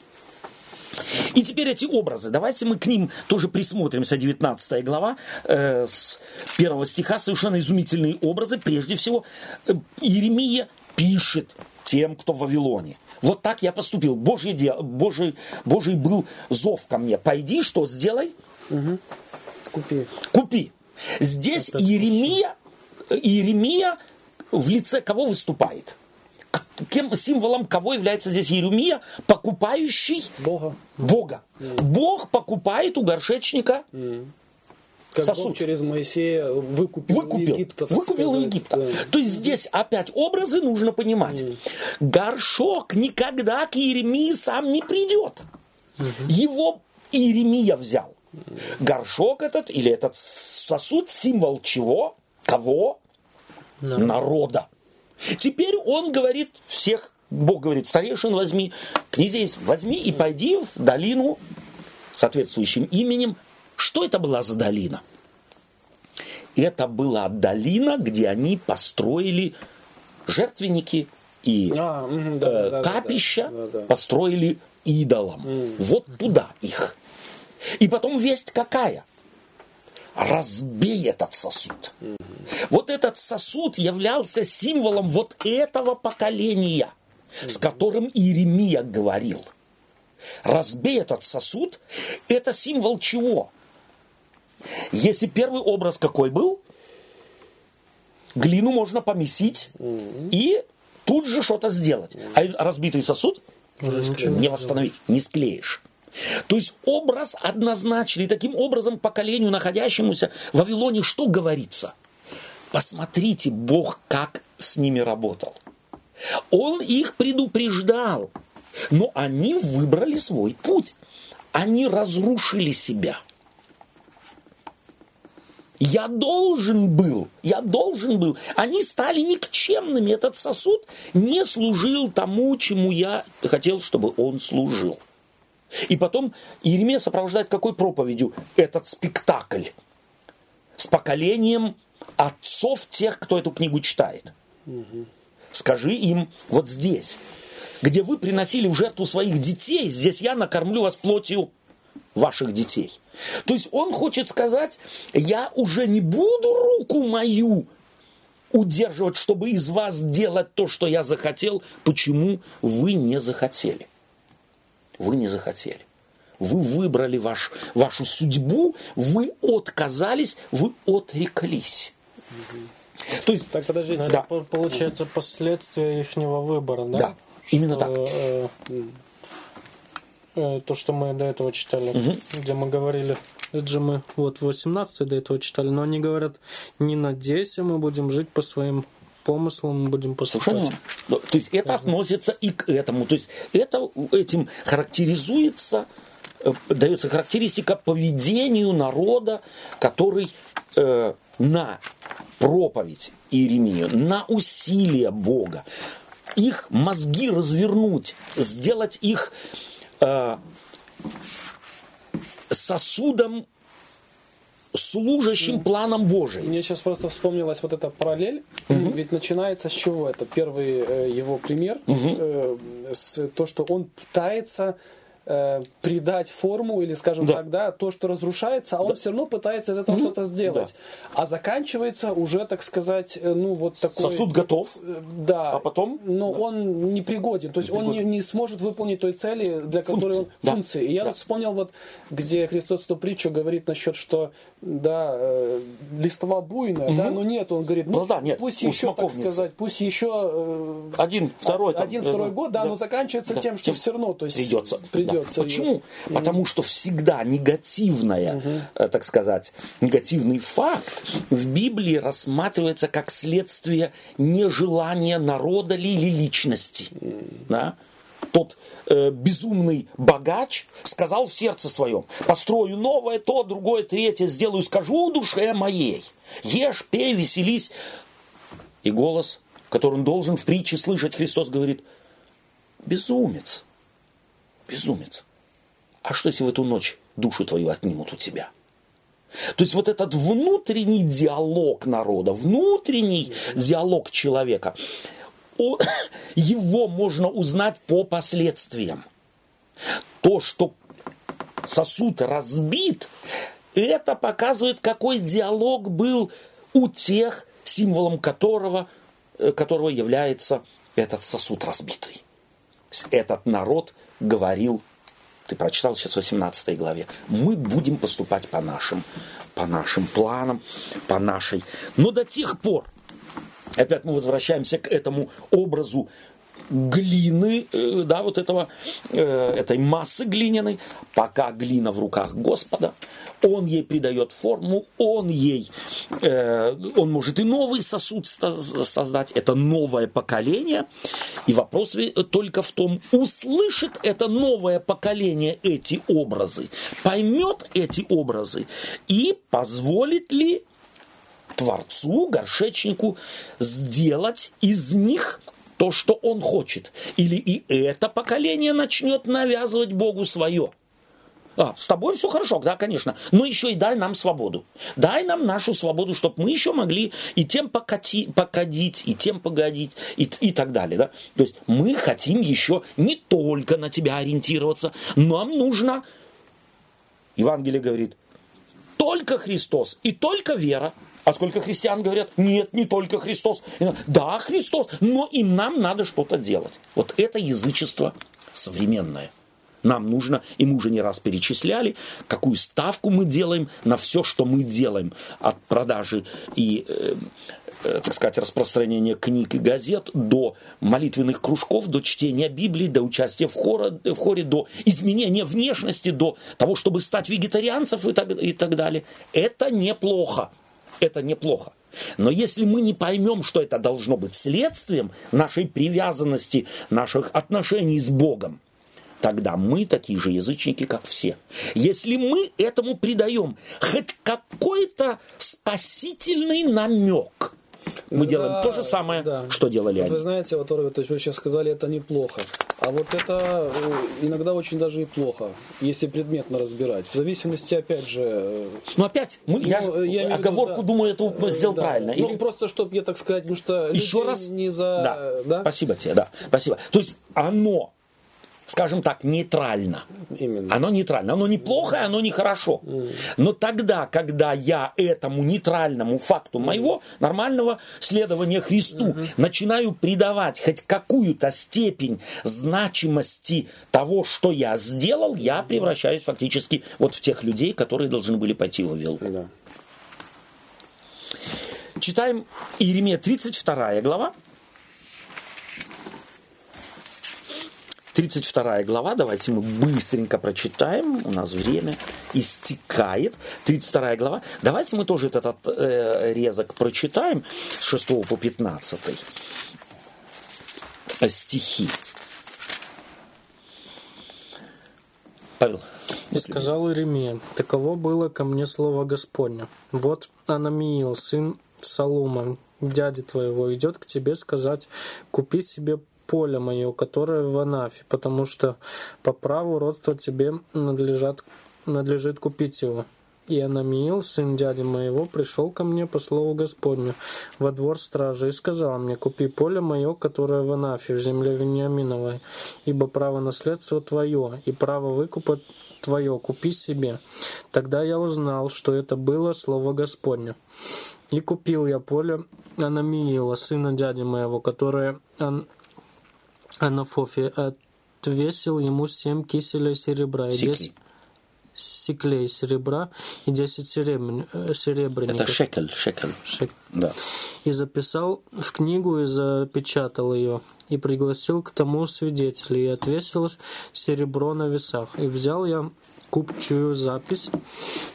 Speaker 1: И теперь эти образы, давайте мы к ним тоже присмотримся, 19 глава, э, с первого стиха, совершенно изумительные образы. Прежде всего, э, Иеремия пишет тем, кто в Вавилоне. Вот так я поступил. Божий, дел, Божий, Божий был зов ко мне. Пойди, что сделай?
Speaker 2: Купи.
Speaker 1: Купи. Здесь Иеремия, Иеремия в лице кого выступает? Кем, символом кого является здесь Иеремия? Покупающий
Speaker 2: Бога.
Speaker 1: Бога. Бог покупает у горшечника
Speaker 2: Как
Speaker 1: Сосуд.
Speaker 2: Бог через Моисея выкупил,
Speaker 1: выкупил,
Speaker 2: Египта.
Speaker 1: выкупил
Speaker 2: сказать.
Speaker 1: Египта.
Speaker 2: Да.
Speaker 1: То есть здесь опять образы нужно понимать. Горшок никогда к Иеремии сам не придет. Его Иеремия взял. Горшок этот или этот сосуд символ чего? Кого? Народа. Теперь он говорит всех, Бог говорит, старейшин возьми, князей возьми и пойди в долину соответствующим именем. Что это была за долина? Это была долина, где они построили жертвенники и
Speaker 2: А, да,
Speaker 1: э,
Speaker 2: да, да, да,
Speaker 1: капища,
Speaker 2: да, да.
Speaker 1: построили идолам. Вот туда их. И потом весть какая? Разбей этот сосуд. Вот этот сосуд являлся символом вот этого поколения, с которым Иеремия говорил. Разбей этот сосуд, это символ чего? Если первый образ какой был, глину можно помесить и тут же что-то сделать. А разбитый сосуд не восстановить, не склеишь. То есть образ однозначный. И таким образом поколению, находящемуся в Вавилоне, что говорится? Посмотрите, Бог как с ними работал. Он их предупреждал. Но они выбрали свой путь. Они разрушили себя. Я должен был, я должен был. Они стали никчемными. Этот сосуд не служил тому, чему я хотел, чтобы он служил. И потом Иеремия сопровождает какой проповедью этот спектакль с поколением отцов тех, кто эту книгу читает. Скажи им вот здесь, где вы приносили в жертву своих детей, здесь я накормлю вас плотью ваших детей. То есть он хочет сказать, я уже не буду руку мою удерживать, чтобы из вас делать то, что я захотел. Почему вы не захотели? Вы не захотели. Вы выбрали ваш, вашу судьбу, вы отказались, вы отреклись.
Speaker 3: То есть, так подождите, да. получается последствия их выбора, да?
Speaker 1: Да, именно так.
Speaker 3: Э, э, то, что мы до этого читали, угу. где мы говорили, это же мы вот 18 до этого читали, но они говорят, не надейся, мы будем жить по своим помыслам, мы будем поступать. Совершенно.
Speaker 1: Ну, то есть это относится и к этому. То есть это этим характеризуется, э, дается характеристика поведению народа, который э, на проповедь Иеремию, на усилия Бога, их мозги развернуть, сделать их э, сосудом служащим планом Божиим.
Speaker 2: Мне сейчас просто вспомнилась вот эта параллель. Угу. Ведь начинается с чего? Это первый э, его пример. Угу. Э, с то, что он пытается э, придать форму или, скажем да. так, да, то, что разрушается, а он да. все равно пытается из этого mm-hmm. что-то сделать. Да. А заканчивается уже, так сказать, э, ну вот такой...
Speaker 1: Сосуд готов.
Speaker 2: Э, да.
Speaker 1: А потом?
Speaker 2: Но да. он не пригоден. То есть не он не, не сможет выполнить той цели, для которой он... Да. Функции. И я да. тут вспомнил вот, где Христос эту притчу говорит насчет, что да, э, листва буйная, угу. да, но нет, он говорит, ну, ну да, нет, пусть еще, так сказать, пусть еще
Speaker 1: э, один, второй, там,
Speaker 2: один, второй год, да, да, но заканчивается да, тем, что тем все равно, то есть
Speaker 1: придется.
Speaker 2: придется
Speaker 1: да. Почему? Ее... Потому что всегда негативная, угу. так сказать, негативный факт в Библии рассматривается как следствие нежелания народа или личности, да? тот э, безумный богач сказал в сердце своем, построю новое, то, другое, третье, сделаю, скажу душе моей, ешь, пей, веселись. И голос, который он должен в притче слышать, Христос говорит, безумец, безумец. А что, если в эту ночь душу твою отнимут у тебя? То есть вот этот внутренний диалог народа, внутренний диалог человека, его можно узнать по последствиям. То, что сосуд разбит, это показывает, какой диалог был у тех, символом которого, э, которого является этот сосуд разбитый. Этот народ говорил, ты прочитал сейчас в 18 главе, мы будем поступать по нашим, по нашим планам, по нашей. Но до тех пор, Опять мы возвращаемся к этому образу глины, э, да, вот этого, э, этой массы глиняной, пока глина в руках Господа, Он ей придает форму, Он ей, э, Он может и новый сосуд создать, это новое поколение, и вопрос только в том, услышит это новое поколение эти образы, поймет эти образы и позволит ли Творцу, горшечнику, сделать из них то, что он хочет. Или и это поколение начнет навязывать Богу свое. А, с тобой все хорошо, да, конечно. Но еще и дай нам свободу. Дай нам нашу свободу, чтобы мы еще могли и тем покати, покадить, и тем погодить, и, и так далее. Да? То есть мы хотим еще не только на тебя ориентироваться, нам нужно, Евангелие говорит, только Христос и только вера – а сколько христиан говорят, нет, не только Христос. Да, Христос, но и нам надо что-то делать. Вот это язычество современное. Нам нужно, и мы уже не раз перечисляли, какую ставку мы делаем на все, что мы делаем от продажи и э, э, так сказать, распространения книг и газет, до молитвенных кружков, до чтения Библии, до участия в, хоре, в хоре, до изменения внешности, до того, чтобы стать вегетарианцем и так, и так далее. Это неплохо это неплохо. Но если мы не поймем, что это должно быть следствием нашей привязанности, наших отношений с Богом, тогда мы такие же язычники, как все. Если мы этому придаем хоть какой-то спасительный намек, мы да, делаем то же самое, да. что делали
Speaker 2: вот
Speaker 1: они.
Speaker 2: Вы знаете, вот, то есть вы сейчас сказали, это неплохо. А вот это э, иногда очень даже и плохо, если предметно разбирать. В зависимости, опять же... э,
Speaker 1: Ну опять, мы- я,
Speaker 2: Ну, я имею в виду,
Speaker 1: оговорку,
Speaker 2: да.
Speaker 1: думаю, эту
Speaker 2: э,
Speaker 1: сделал
Speaker 2: да.
Speaker 1: правильно.
Speaker 2: Ну,
Speaker 1: Или-
Speaker 2: просто, чтобы я так сказать, потому что
Speaker 1: Еще раз.
Speaker 2: не за...
Speaker 1: Да.
Speaker 2: да?
Speaker 1: Спасибо тебе, да. Спасибо. То есть оно, скажем так, нейтрально.
Speaker 2: Именно.
Speaker 1: Оно нейтрально. Оно неплохо, оно нехорошо. Но тогда, когда я этому нейтральному факту моего нормального следования Христу начинаю придавать хоть какую-то степень значимости того, что я сделал, я превращаюсь фактически вот в тех людей, которые должны были пойти в Вавилон.
Speaker 2: Да.
Speaker 1: Читаем Иеремия 32 глава. 32 глава, давайте мы быстренько прочитаем, у нас время истекает. 32 глава, давайте мы тоже этот э, резок прочитаем с 6 по 15 стихи. Павел.
Speaker 3: И сказал Иеремия, таково было ко мне слово Господня. Вот Анамиил, сын Салума, дяди твоего, идет к тебе сказать, купи себе поле мое, которое в Анафе, потому что по праву родства тебе надлежат, надлежит купить его. И Анамиил, сын дяди моего, пришел ко мне по слову Господню во двор стражи и сказал мне, купи поле мое, которое в Анафе, в земле Вениаминовой, ибо право наследства твое, и право выкупа твое купи себе. Тогда я узнал, что это было слово Господне. И купил я поле Анамиила, сына дяди моего, которое. Анафофе отвесил ему семь киселей серебра и десять сиклей серебра и десять серебрян- э, серебряников.
Speaker 1: Это шекель, шекель.
Speaker 3: Шек-
Speaker 1: Да.
Speaker 3: и записал в книгу и запечатал ее, и пригласил к тому свидетелей, и отвесил серебро на весах. И взял я купчую запись,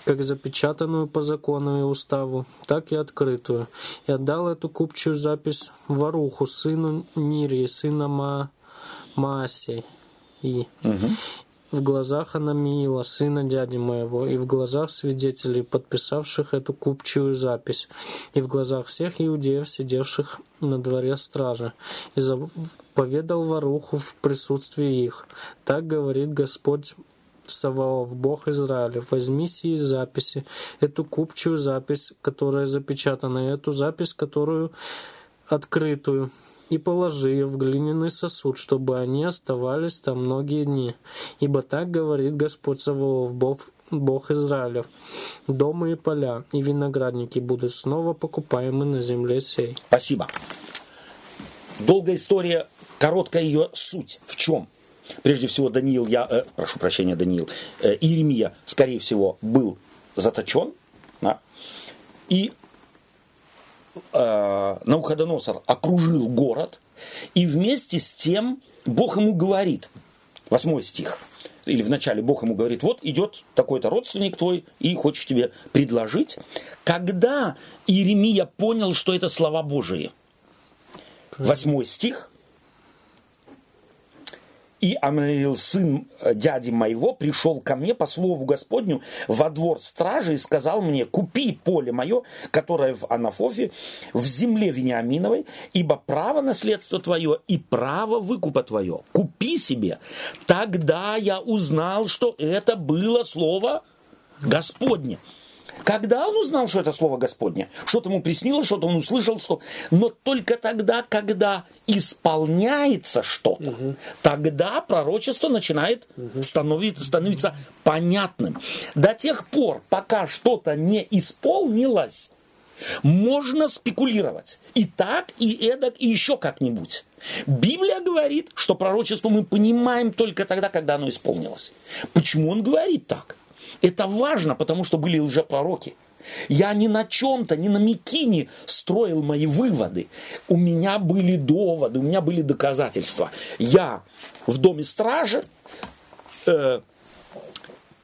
Speaker 3: как запечатанную по закону и уставу, так и открытую, и отдал эту купчую запись Варуху, сыну Нирии, сына Ма... Маасей. И в глазах Анамиила, сына дяди моего, и в глазах свидетелей, подписавших эту купчую запись, и в глазах всех иудеев, сидевших на дворе стражи, и заповедал Варуху в присутствии их. Так говорит Господь Саваоф, Бог Израиля, возьми сии записи, эту купчую запись, которая запечатана, и эту запись, которую открытую, и положи ее в глиняный сосуд, чтобы они оставались там многие дни. Ибо так говорит Господь Саваоф, Бог, Бог Израилев. Дома и поля, и виноградники будут снова покупаемы на земле сей.
Speaker 1: Спасибо. Долгая история, короткая ее суть. В чем? Прежде всего, Даниил, я, э, прошу прощения, Даниил, э, Иеремия, скорее всего, был заточен, да, и э, Навуходоносор окружил город, и вместе с тем Бог ему говорит, восьмой стих, или вначале Бог ему говорит, вот идет такой-то родственник твой и хочет тебе предложить. Когда Иеремия понял, что это слова Божии? Восьмой стих. И Амаил, сын э, дяди моего, пришел ко мне по слову Господню во двор стражи и сказал мне, купи поле мое, которое в Анафофе, в земле Вениаминовой, ибо право наследство твое и право выкупа твое. Купи себе. Тогда я узнал, что это было слово Господне. Когда он узнал, что это слово Господне? Что-то ему приснилось, что-то он услышал, что... Но только тогда, когда исполняется что-то, тогда пророчество начинает становиться, становиться понятным. До тех пор, пока что-то не исполнилось, можно спекулировать. И так, и эдак, и еще как-нибудь. Библия говорит, что пророчество мы понимаем только тогда, когда оно исполнилось. Почему он говорит так? Это важно, потому что были лжепророки. Я ни на чем-то, ни на мякине строил мои выводы. У меня были доводы, у меня были доказательства. Я в доме стражи, э,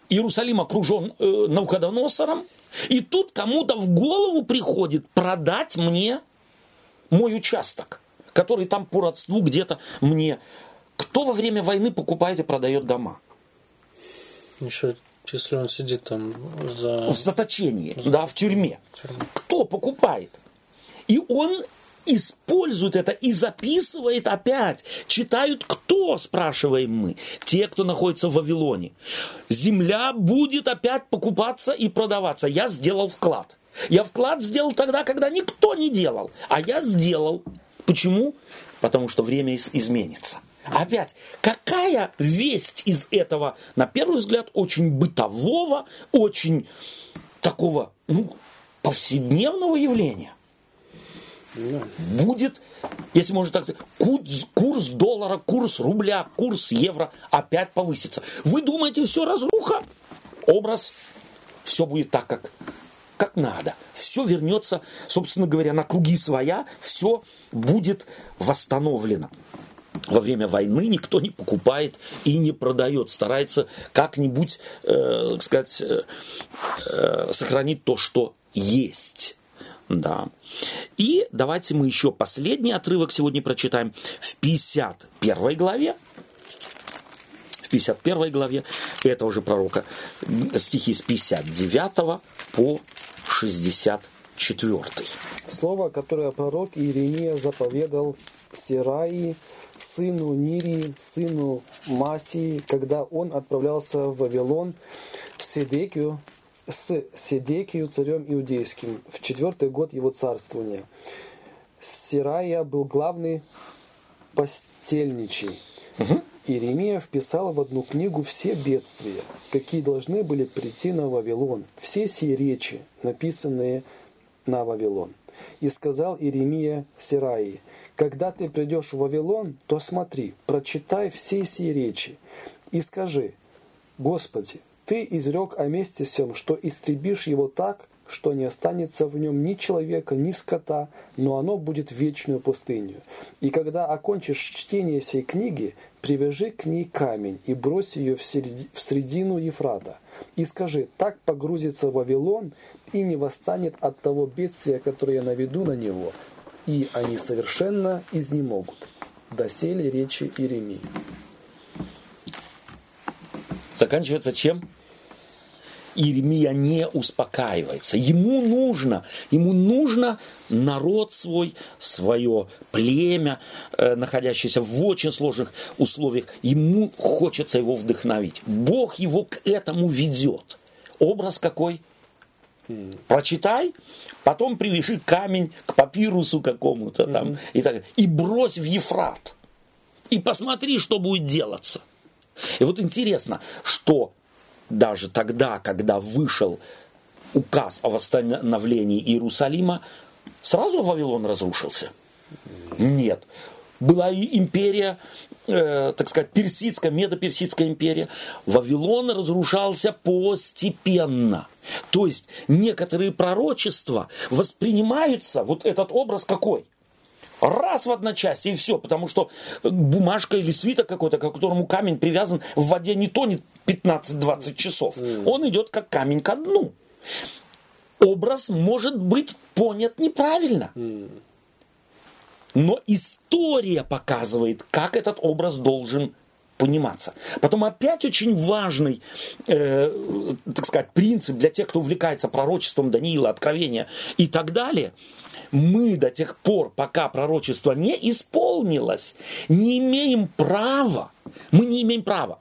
Speaker 1: Иерусалим окружен э, Навуходоносором, и тут кому-то в голову приходит продать мне мой участок, который там по родству где-то мне. Кто во время войны покупает и продает дома?
Speaker 3: Еще если он сидит там за...
Speaker 1: В заточении, да, в тюрьме. Кто покупает? И он использует это и записывает опять. Читают кто, спрашиваем мы? Те, кто находится в Вавилоне. Земля будет опять покупаться и продаваться. Я сделал вклад. Я вклад сделал тогда, когда никто не делал. А я сделал. Почему? Потому что время изменится. Опять, какая весть из этого, на первый взгляд, очень бытового, очень такого ну, повседневного явления? Будет, если можно так сказать, курс, курс доллара, курс рубля, курс евро опять повысится. Вы думаете, все разруха? Образ, все будет так, как, как надо. Все вернется, собственно говоря, на круги своя, все будет восстановлено во время войны никто не покупает и не продает, старается как-нибудь, э, сказать, э, э, сохранить то, что есть. Да. И давайте мы еще последний отрывок сегодня прочитаем в 51 главе. В 51 главе этого же пророка стихи с 59 по 64.
Speaker 2: Слово, которое пророк Иеремия заповедал Сираи, сыну Нирии, сыну Масии, когда он отправлялся в Вавилон, в Седекию, с Седекию, царем иудейским, в четвертый год его царствования. Сирая был главный постельничий. Угу. Иеремия вписал в одну книгу все бедствия, какие должны были прийти на Вавилон, все сии речи, написанные на Вавилон. И сказал Иеремия Сираи, когда ты придешь в Вавилон, то смотри, прочитай все сии речи и скажи, Господи, Ты изрек о месте всем, что истребишь его так, что не останется в нем ни человека, ни скота, но оно будет вечную пустыню. И когда окончишь чтение сей книги, привяжи к ней камень и брось ее в, середи, в средину Ефрата. И скажи, так погрузится Вавилон и не восстанет от того бедствия, которое я наведу на него, и они совершенно изнемогут. Досели речи Иеремии.
Speaker 1: Заканчивается чем? Иеремия не успокаивается. Ему нужно, ему нужно народ свой, свое племя, э, находящееся в очень сложных условиях. Ему хочется его вдохновить. Бог его к этому ведет. Образ какой? Прочитай, потом привяжи камень к папирусу какому-то там и так и брось в Ефрат. И посмотри, что будет делаться. И вот интересно, что даже тогда, когда вышел указ о восстановлении Иерусалима, сразу Вавилон разрушился? Нет. Была и империя э, так сказать, персидская, медоперсидская империя, Вавилон разрушался постепенно. То есть некоторые пророчества воспринимаются, вот этот образ какой? Раз в одночасье и все, потому что бумажка или свиток какой-то, к которому камень привязан в воде не тонет 15-20 часов. Он идет как камень ко дну. Образ может быть понят неправильно. Но история показывает, как этот образ должен пониматься. Потом опять очень важный, э, так сказать, принцип для тех, кто увлекается пророчеством Даниила, Откровения и так далее. Мы до тех пор, пока пророчество не исполнилось, не имеем права, мы не имеем права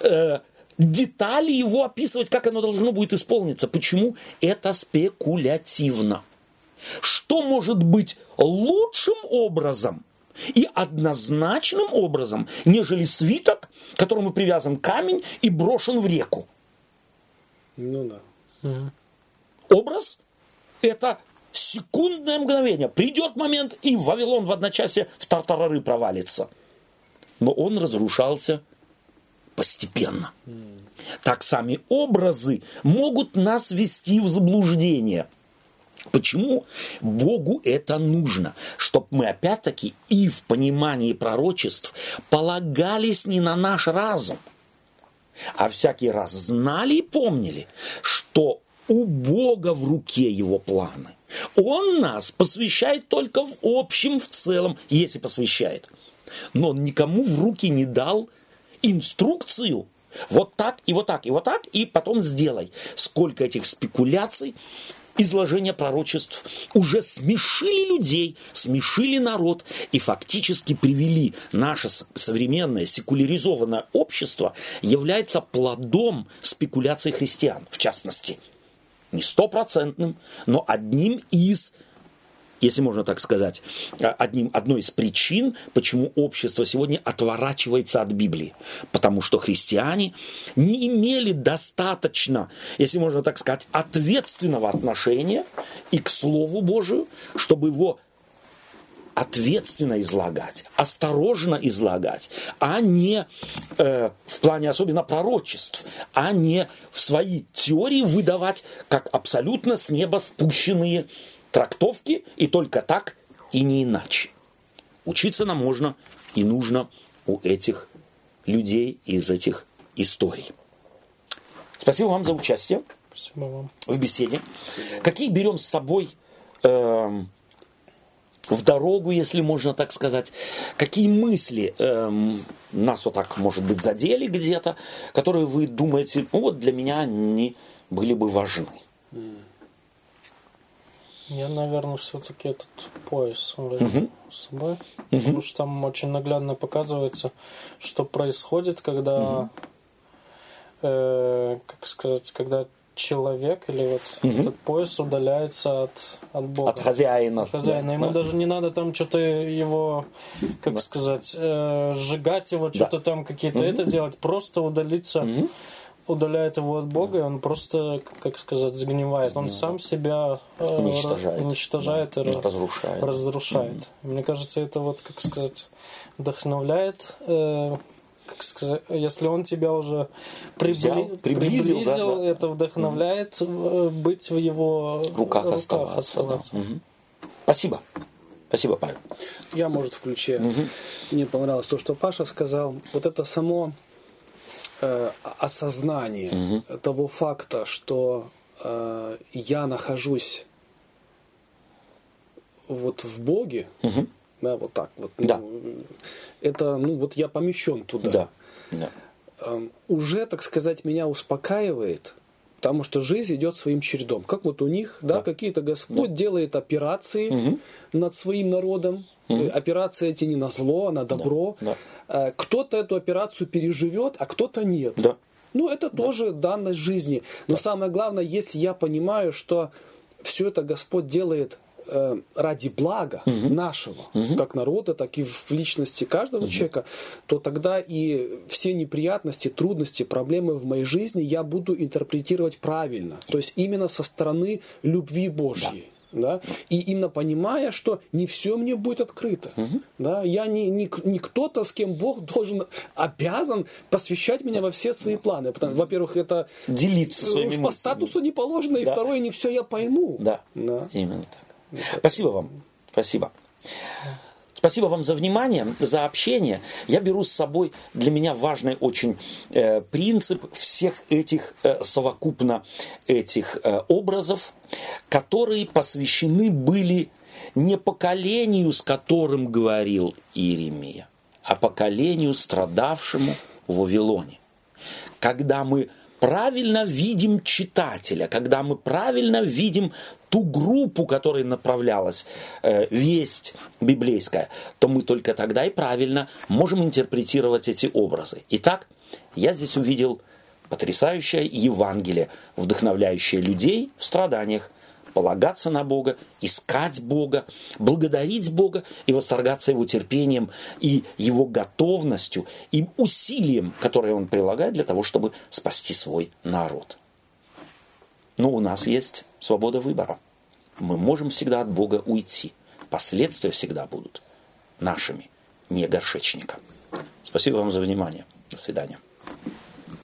Speaker 1: э, детали его описывать, как оно должно будет исполниться. Почему? Это спекулятивно что может быть лучшим образом и однозначным образом, нежели свиток, к которому привязан камень и брошен в реку.
Speaker 2: Ну да. Угу.
Speaker 1: Образ – это секундное мгновение. Придет момент, и Вавилон в одночасье в тартарары провалится. Но он разрушался постепенно. Так сами образы могут нас ввести в заблуждение – Почему Богу это нужно? Чтобы мы опять-таки и в понимании пророчеств полагались не на наш разум, а всякий раз знали и помнили, что у Бога в руке его планы. Он нас посвящает только в общем, в целом, если посвящает. Но он никому в руки не дал инструкцию. Вот так и вот так и вот так, и потом сделай. Сколько этих спекуляций изложения пророчеств уже смешили людей, смешили народ и фактически привели наше современное секуляризованное общество является плодом спекуляций христиан, в частности. Не стопроцентным, но одним из если можно так сказать, одним, одной из причин, почему общество сегодня отворачивается от Библии. Потому что христиане не имели достаточно, если можно так сказать, ответственного отношения и к Слову Божию, чтобы его ответственно излагать, осторожно излагать, а не э, в плане особенно пророчеств, а не в свои теории выдавать как абсолютно с неба спущенные трактовки, и только так, и не иначе. Учиться нам можно и нужно у этих людей из этих историй. Спасибо вам за участие
Speaker 3: Спасибо вам.
Speaker 1: в беседе. Какие берем с собой э, в дорогу, если можно так сказать, какие мысли э, нас вот так, может быть, задели где-то, которые вы думаете, ну вот для меня они были бы важны.
Speaker 3: Я, наверное, все-таки этот пояс возьму с собой, потому что там очень наглядно показывается, что происходит, когда, э, как сказать, когда человек или вот этот пояс удаляется от, от Бога.
Speaker 1: От хозяина.
Speaker 3: От хозяина.
Speaker 1: Да,
Speaker 3: Ему
Speaker 1: да.
Speaker 3: даже не надо там что-то его, как сказать, э, сжигать его, что-то там какие-то это делать, просто удалиться. Удаляет его от Бога, и он просто, как сказать, сгнивает. Он сам себя э,
Speaker 1: Уничтожает.
Speaker 3: уничтожает и
Speaker 1: Да,
Speaker 3: ра-
Speaker 1: разрушает.
Speaker 3: разрушает. Мне кажется, это вот, как сказать, вдохновляет. э, как сказать, если он тебя уже прибли-
Speaker 1: Взял, приблизил, да, да.
Speaker 3: это вдохновляет э, быть в его
Speaker 1: руках оставаться. да. Мгм. Спасибо. Спасибо, Павел.
Speaker 2: Я, может, в ключе. Мне понравилось то, что Паша сказал. Вот это само э, осознание того факта, что э, я нахожусь вот в Боге, да, вот так вот.
Speaker 1: Да.
Speaker 2: Ну, это, ну, вот я помещен туда.
Speaker 1: Да. да.
Speaker 2: Эм, уже, так сказать, меня успокаивает, потому что жизнь идет своим чередом. Как вот у них, да,
Speaker 1: Да.
Speaker 2: какие-то Господь делает операции над своим народом. Э, Операции эти не на зло, а на добро.
Speaker 1: да.
Speaker 2: Э, Кто-то эту операцию переживет, а кто-то нет.
Speaker 1: Да.
Speaker 2: Ну, это тоже данность жизни. Но самое главное, если я понимаю, что все это Господь делает э, ради блага нашего, как народа, так и в личности каждого человека, то тогда и все неприятности, трудности, проблемы в моей жизни я буду интерпретировать правильно. То есть именно со стороны любви Божьей. Да? И именно понимая, что не все мне будет открыто. Да? Я не, не, не кто-то, с кем Бог должен, обязан посвящать меня во все свои планы. Потому- Во-первых, это
Speaker 1: Делиться своими
Speaker 2: уж по
Speaker 1: мыслями.
Speaker 2: статусу не положено, и
Speaker 1: Да.
Speaker 2: второе, не все я пойму.
Speaker 1: Да,
Speaker 2: Да.
Speaker 1: именно так. Спасибо вам. Спасибо. Спасибо вам за внимание, за общение. Я беру с собой для меня важный очень э, принцип всех этих э, совокупно этих э, образов, которые посвящены были не поколению, с которым говорил Иеремия, а поколению, страдавшему в Вавилоне когда мы правильно видим читателя, когда мы правильно видим ту группу, которой направлялась э, весть библейская, то мы только тогда и правильно можем интерпретировать эти образы. Итак, я здесь увидел потрясающее Евангелие, вдохновляющее людей в страданиях, полагаться на Бога, искать Бога, благодарить Бога и восторгаться Его терпением и Его готовностью и усилием, которое Он прилагает для того, чтобы спасти свой народ. Но у нас есть свобода выбора. Мы можем всегда от Бога уйти. Последствия всегда будут нашими, не горшечника. Спасибо вам за внимание. До свидания.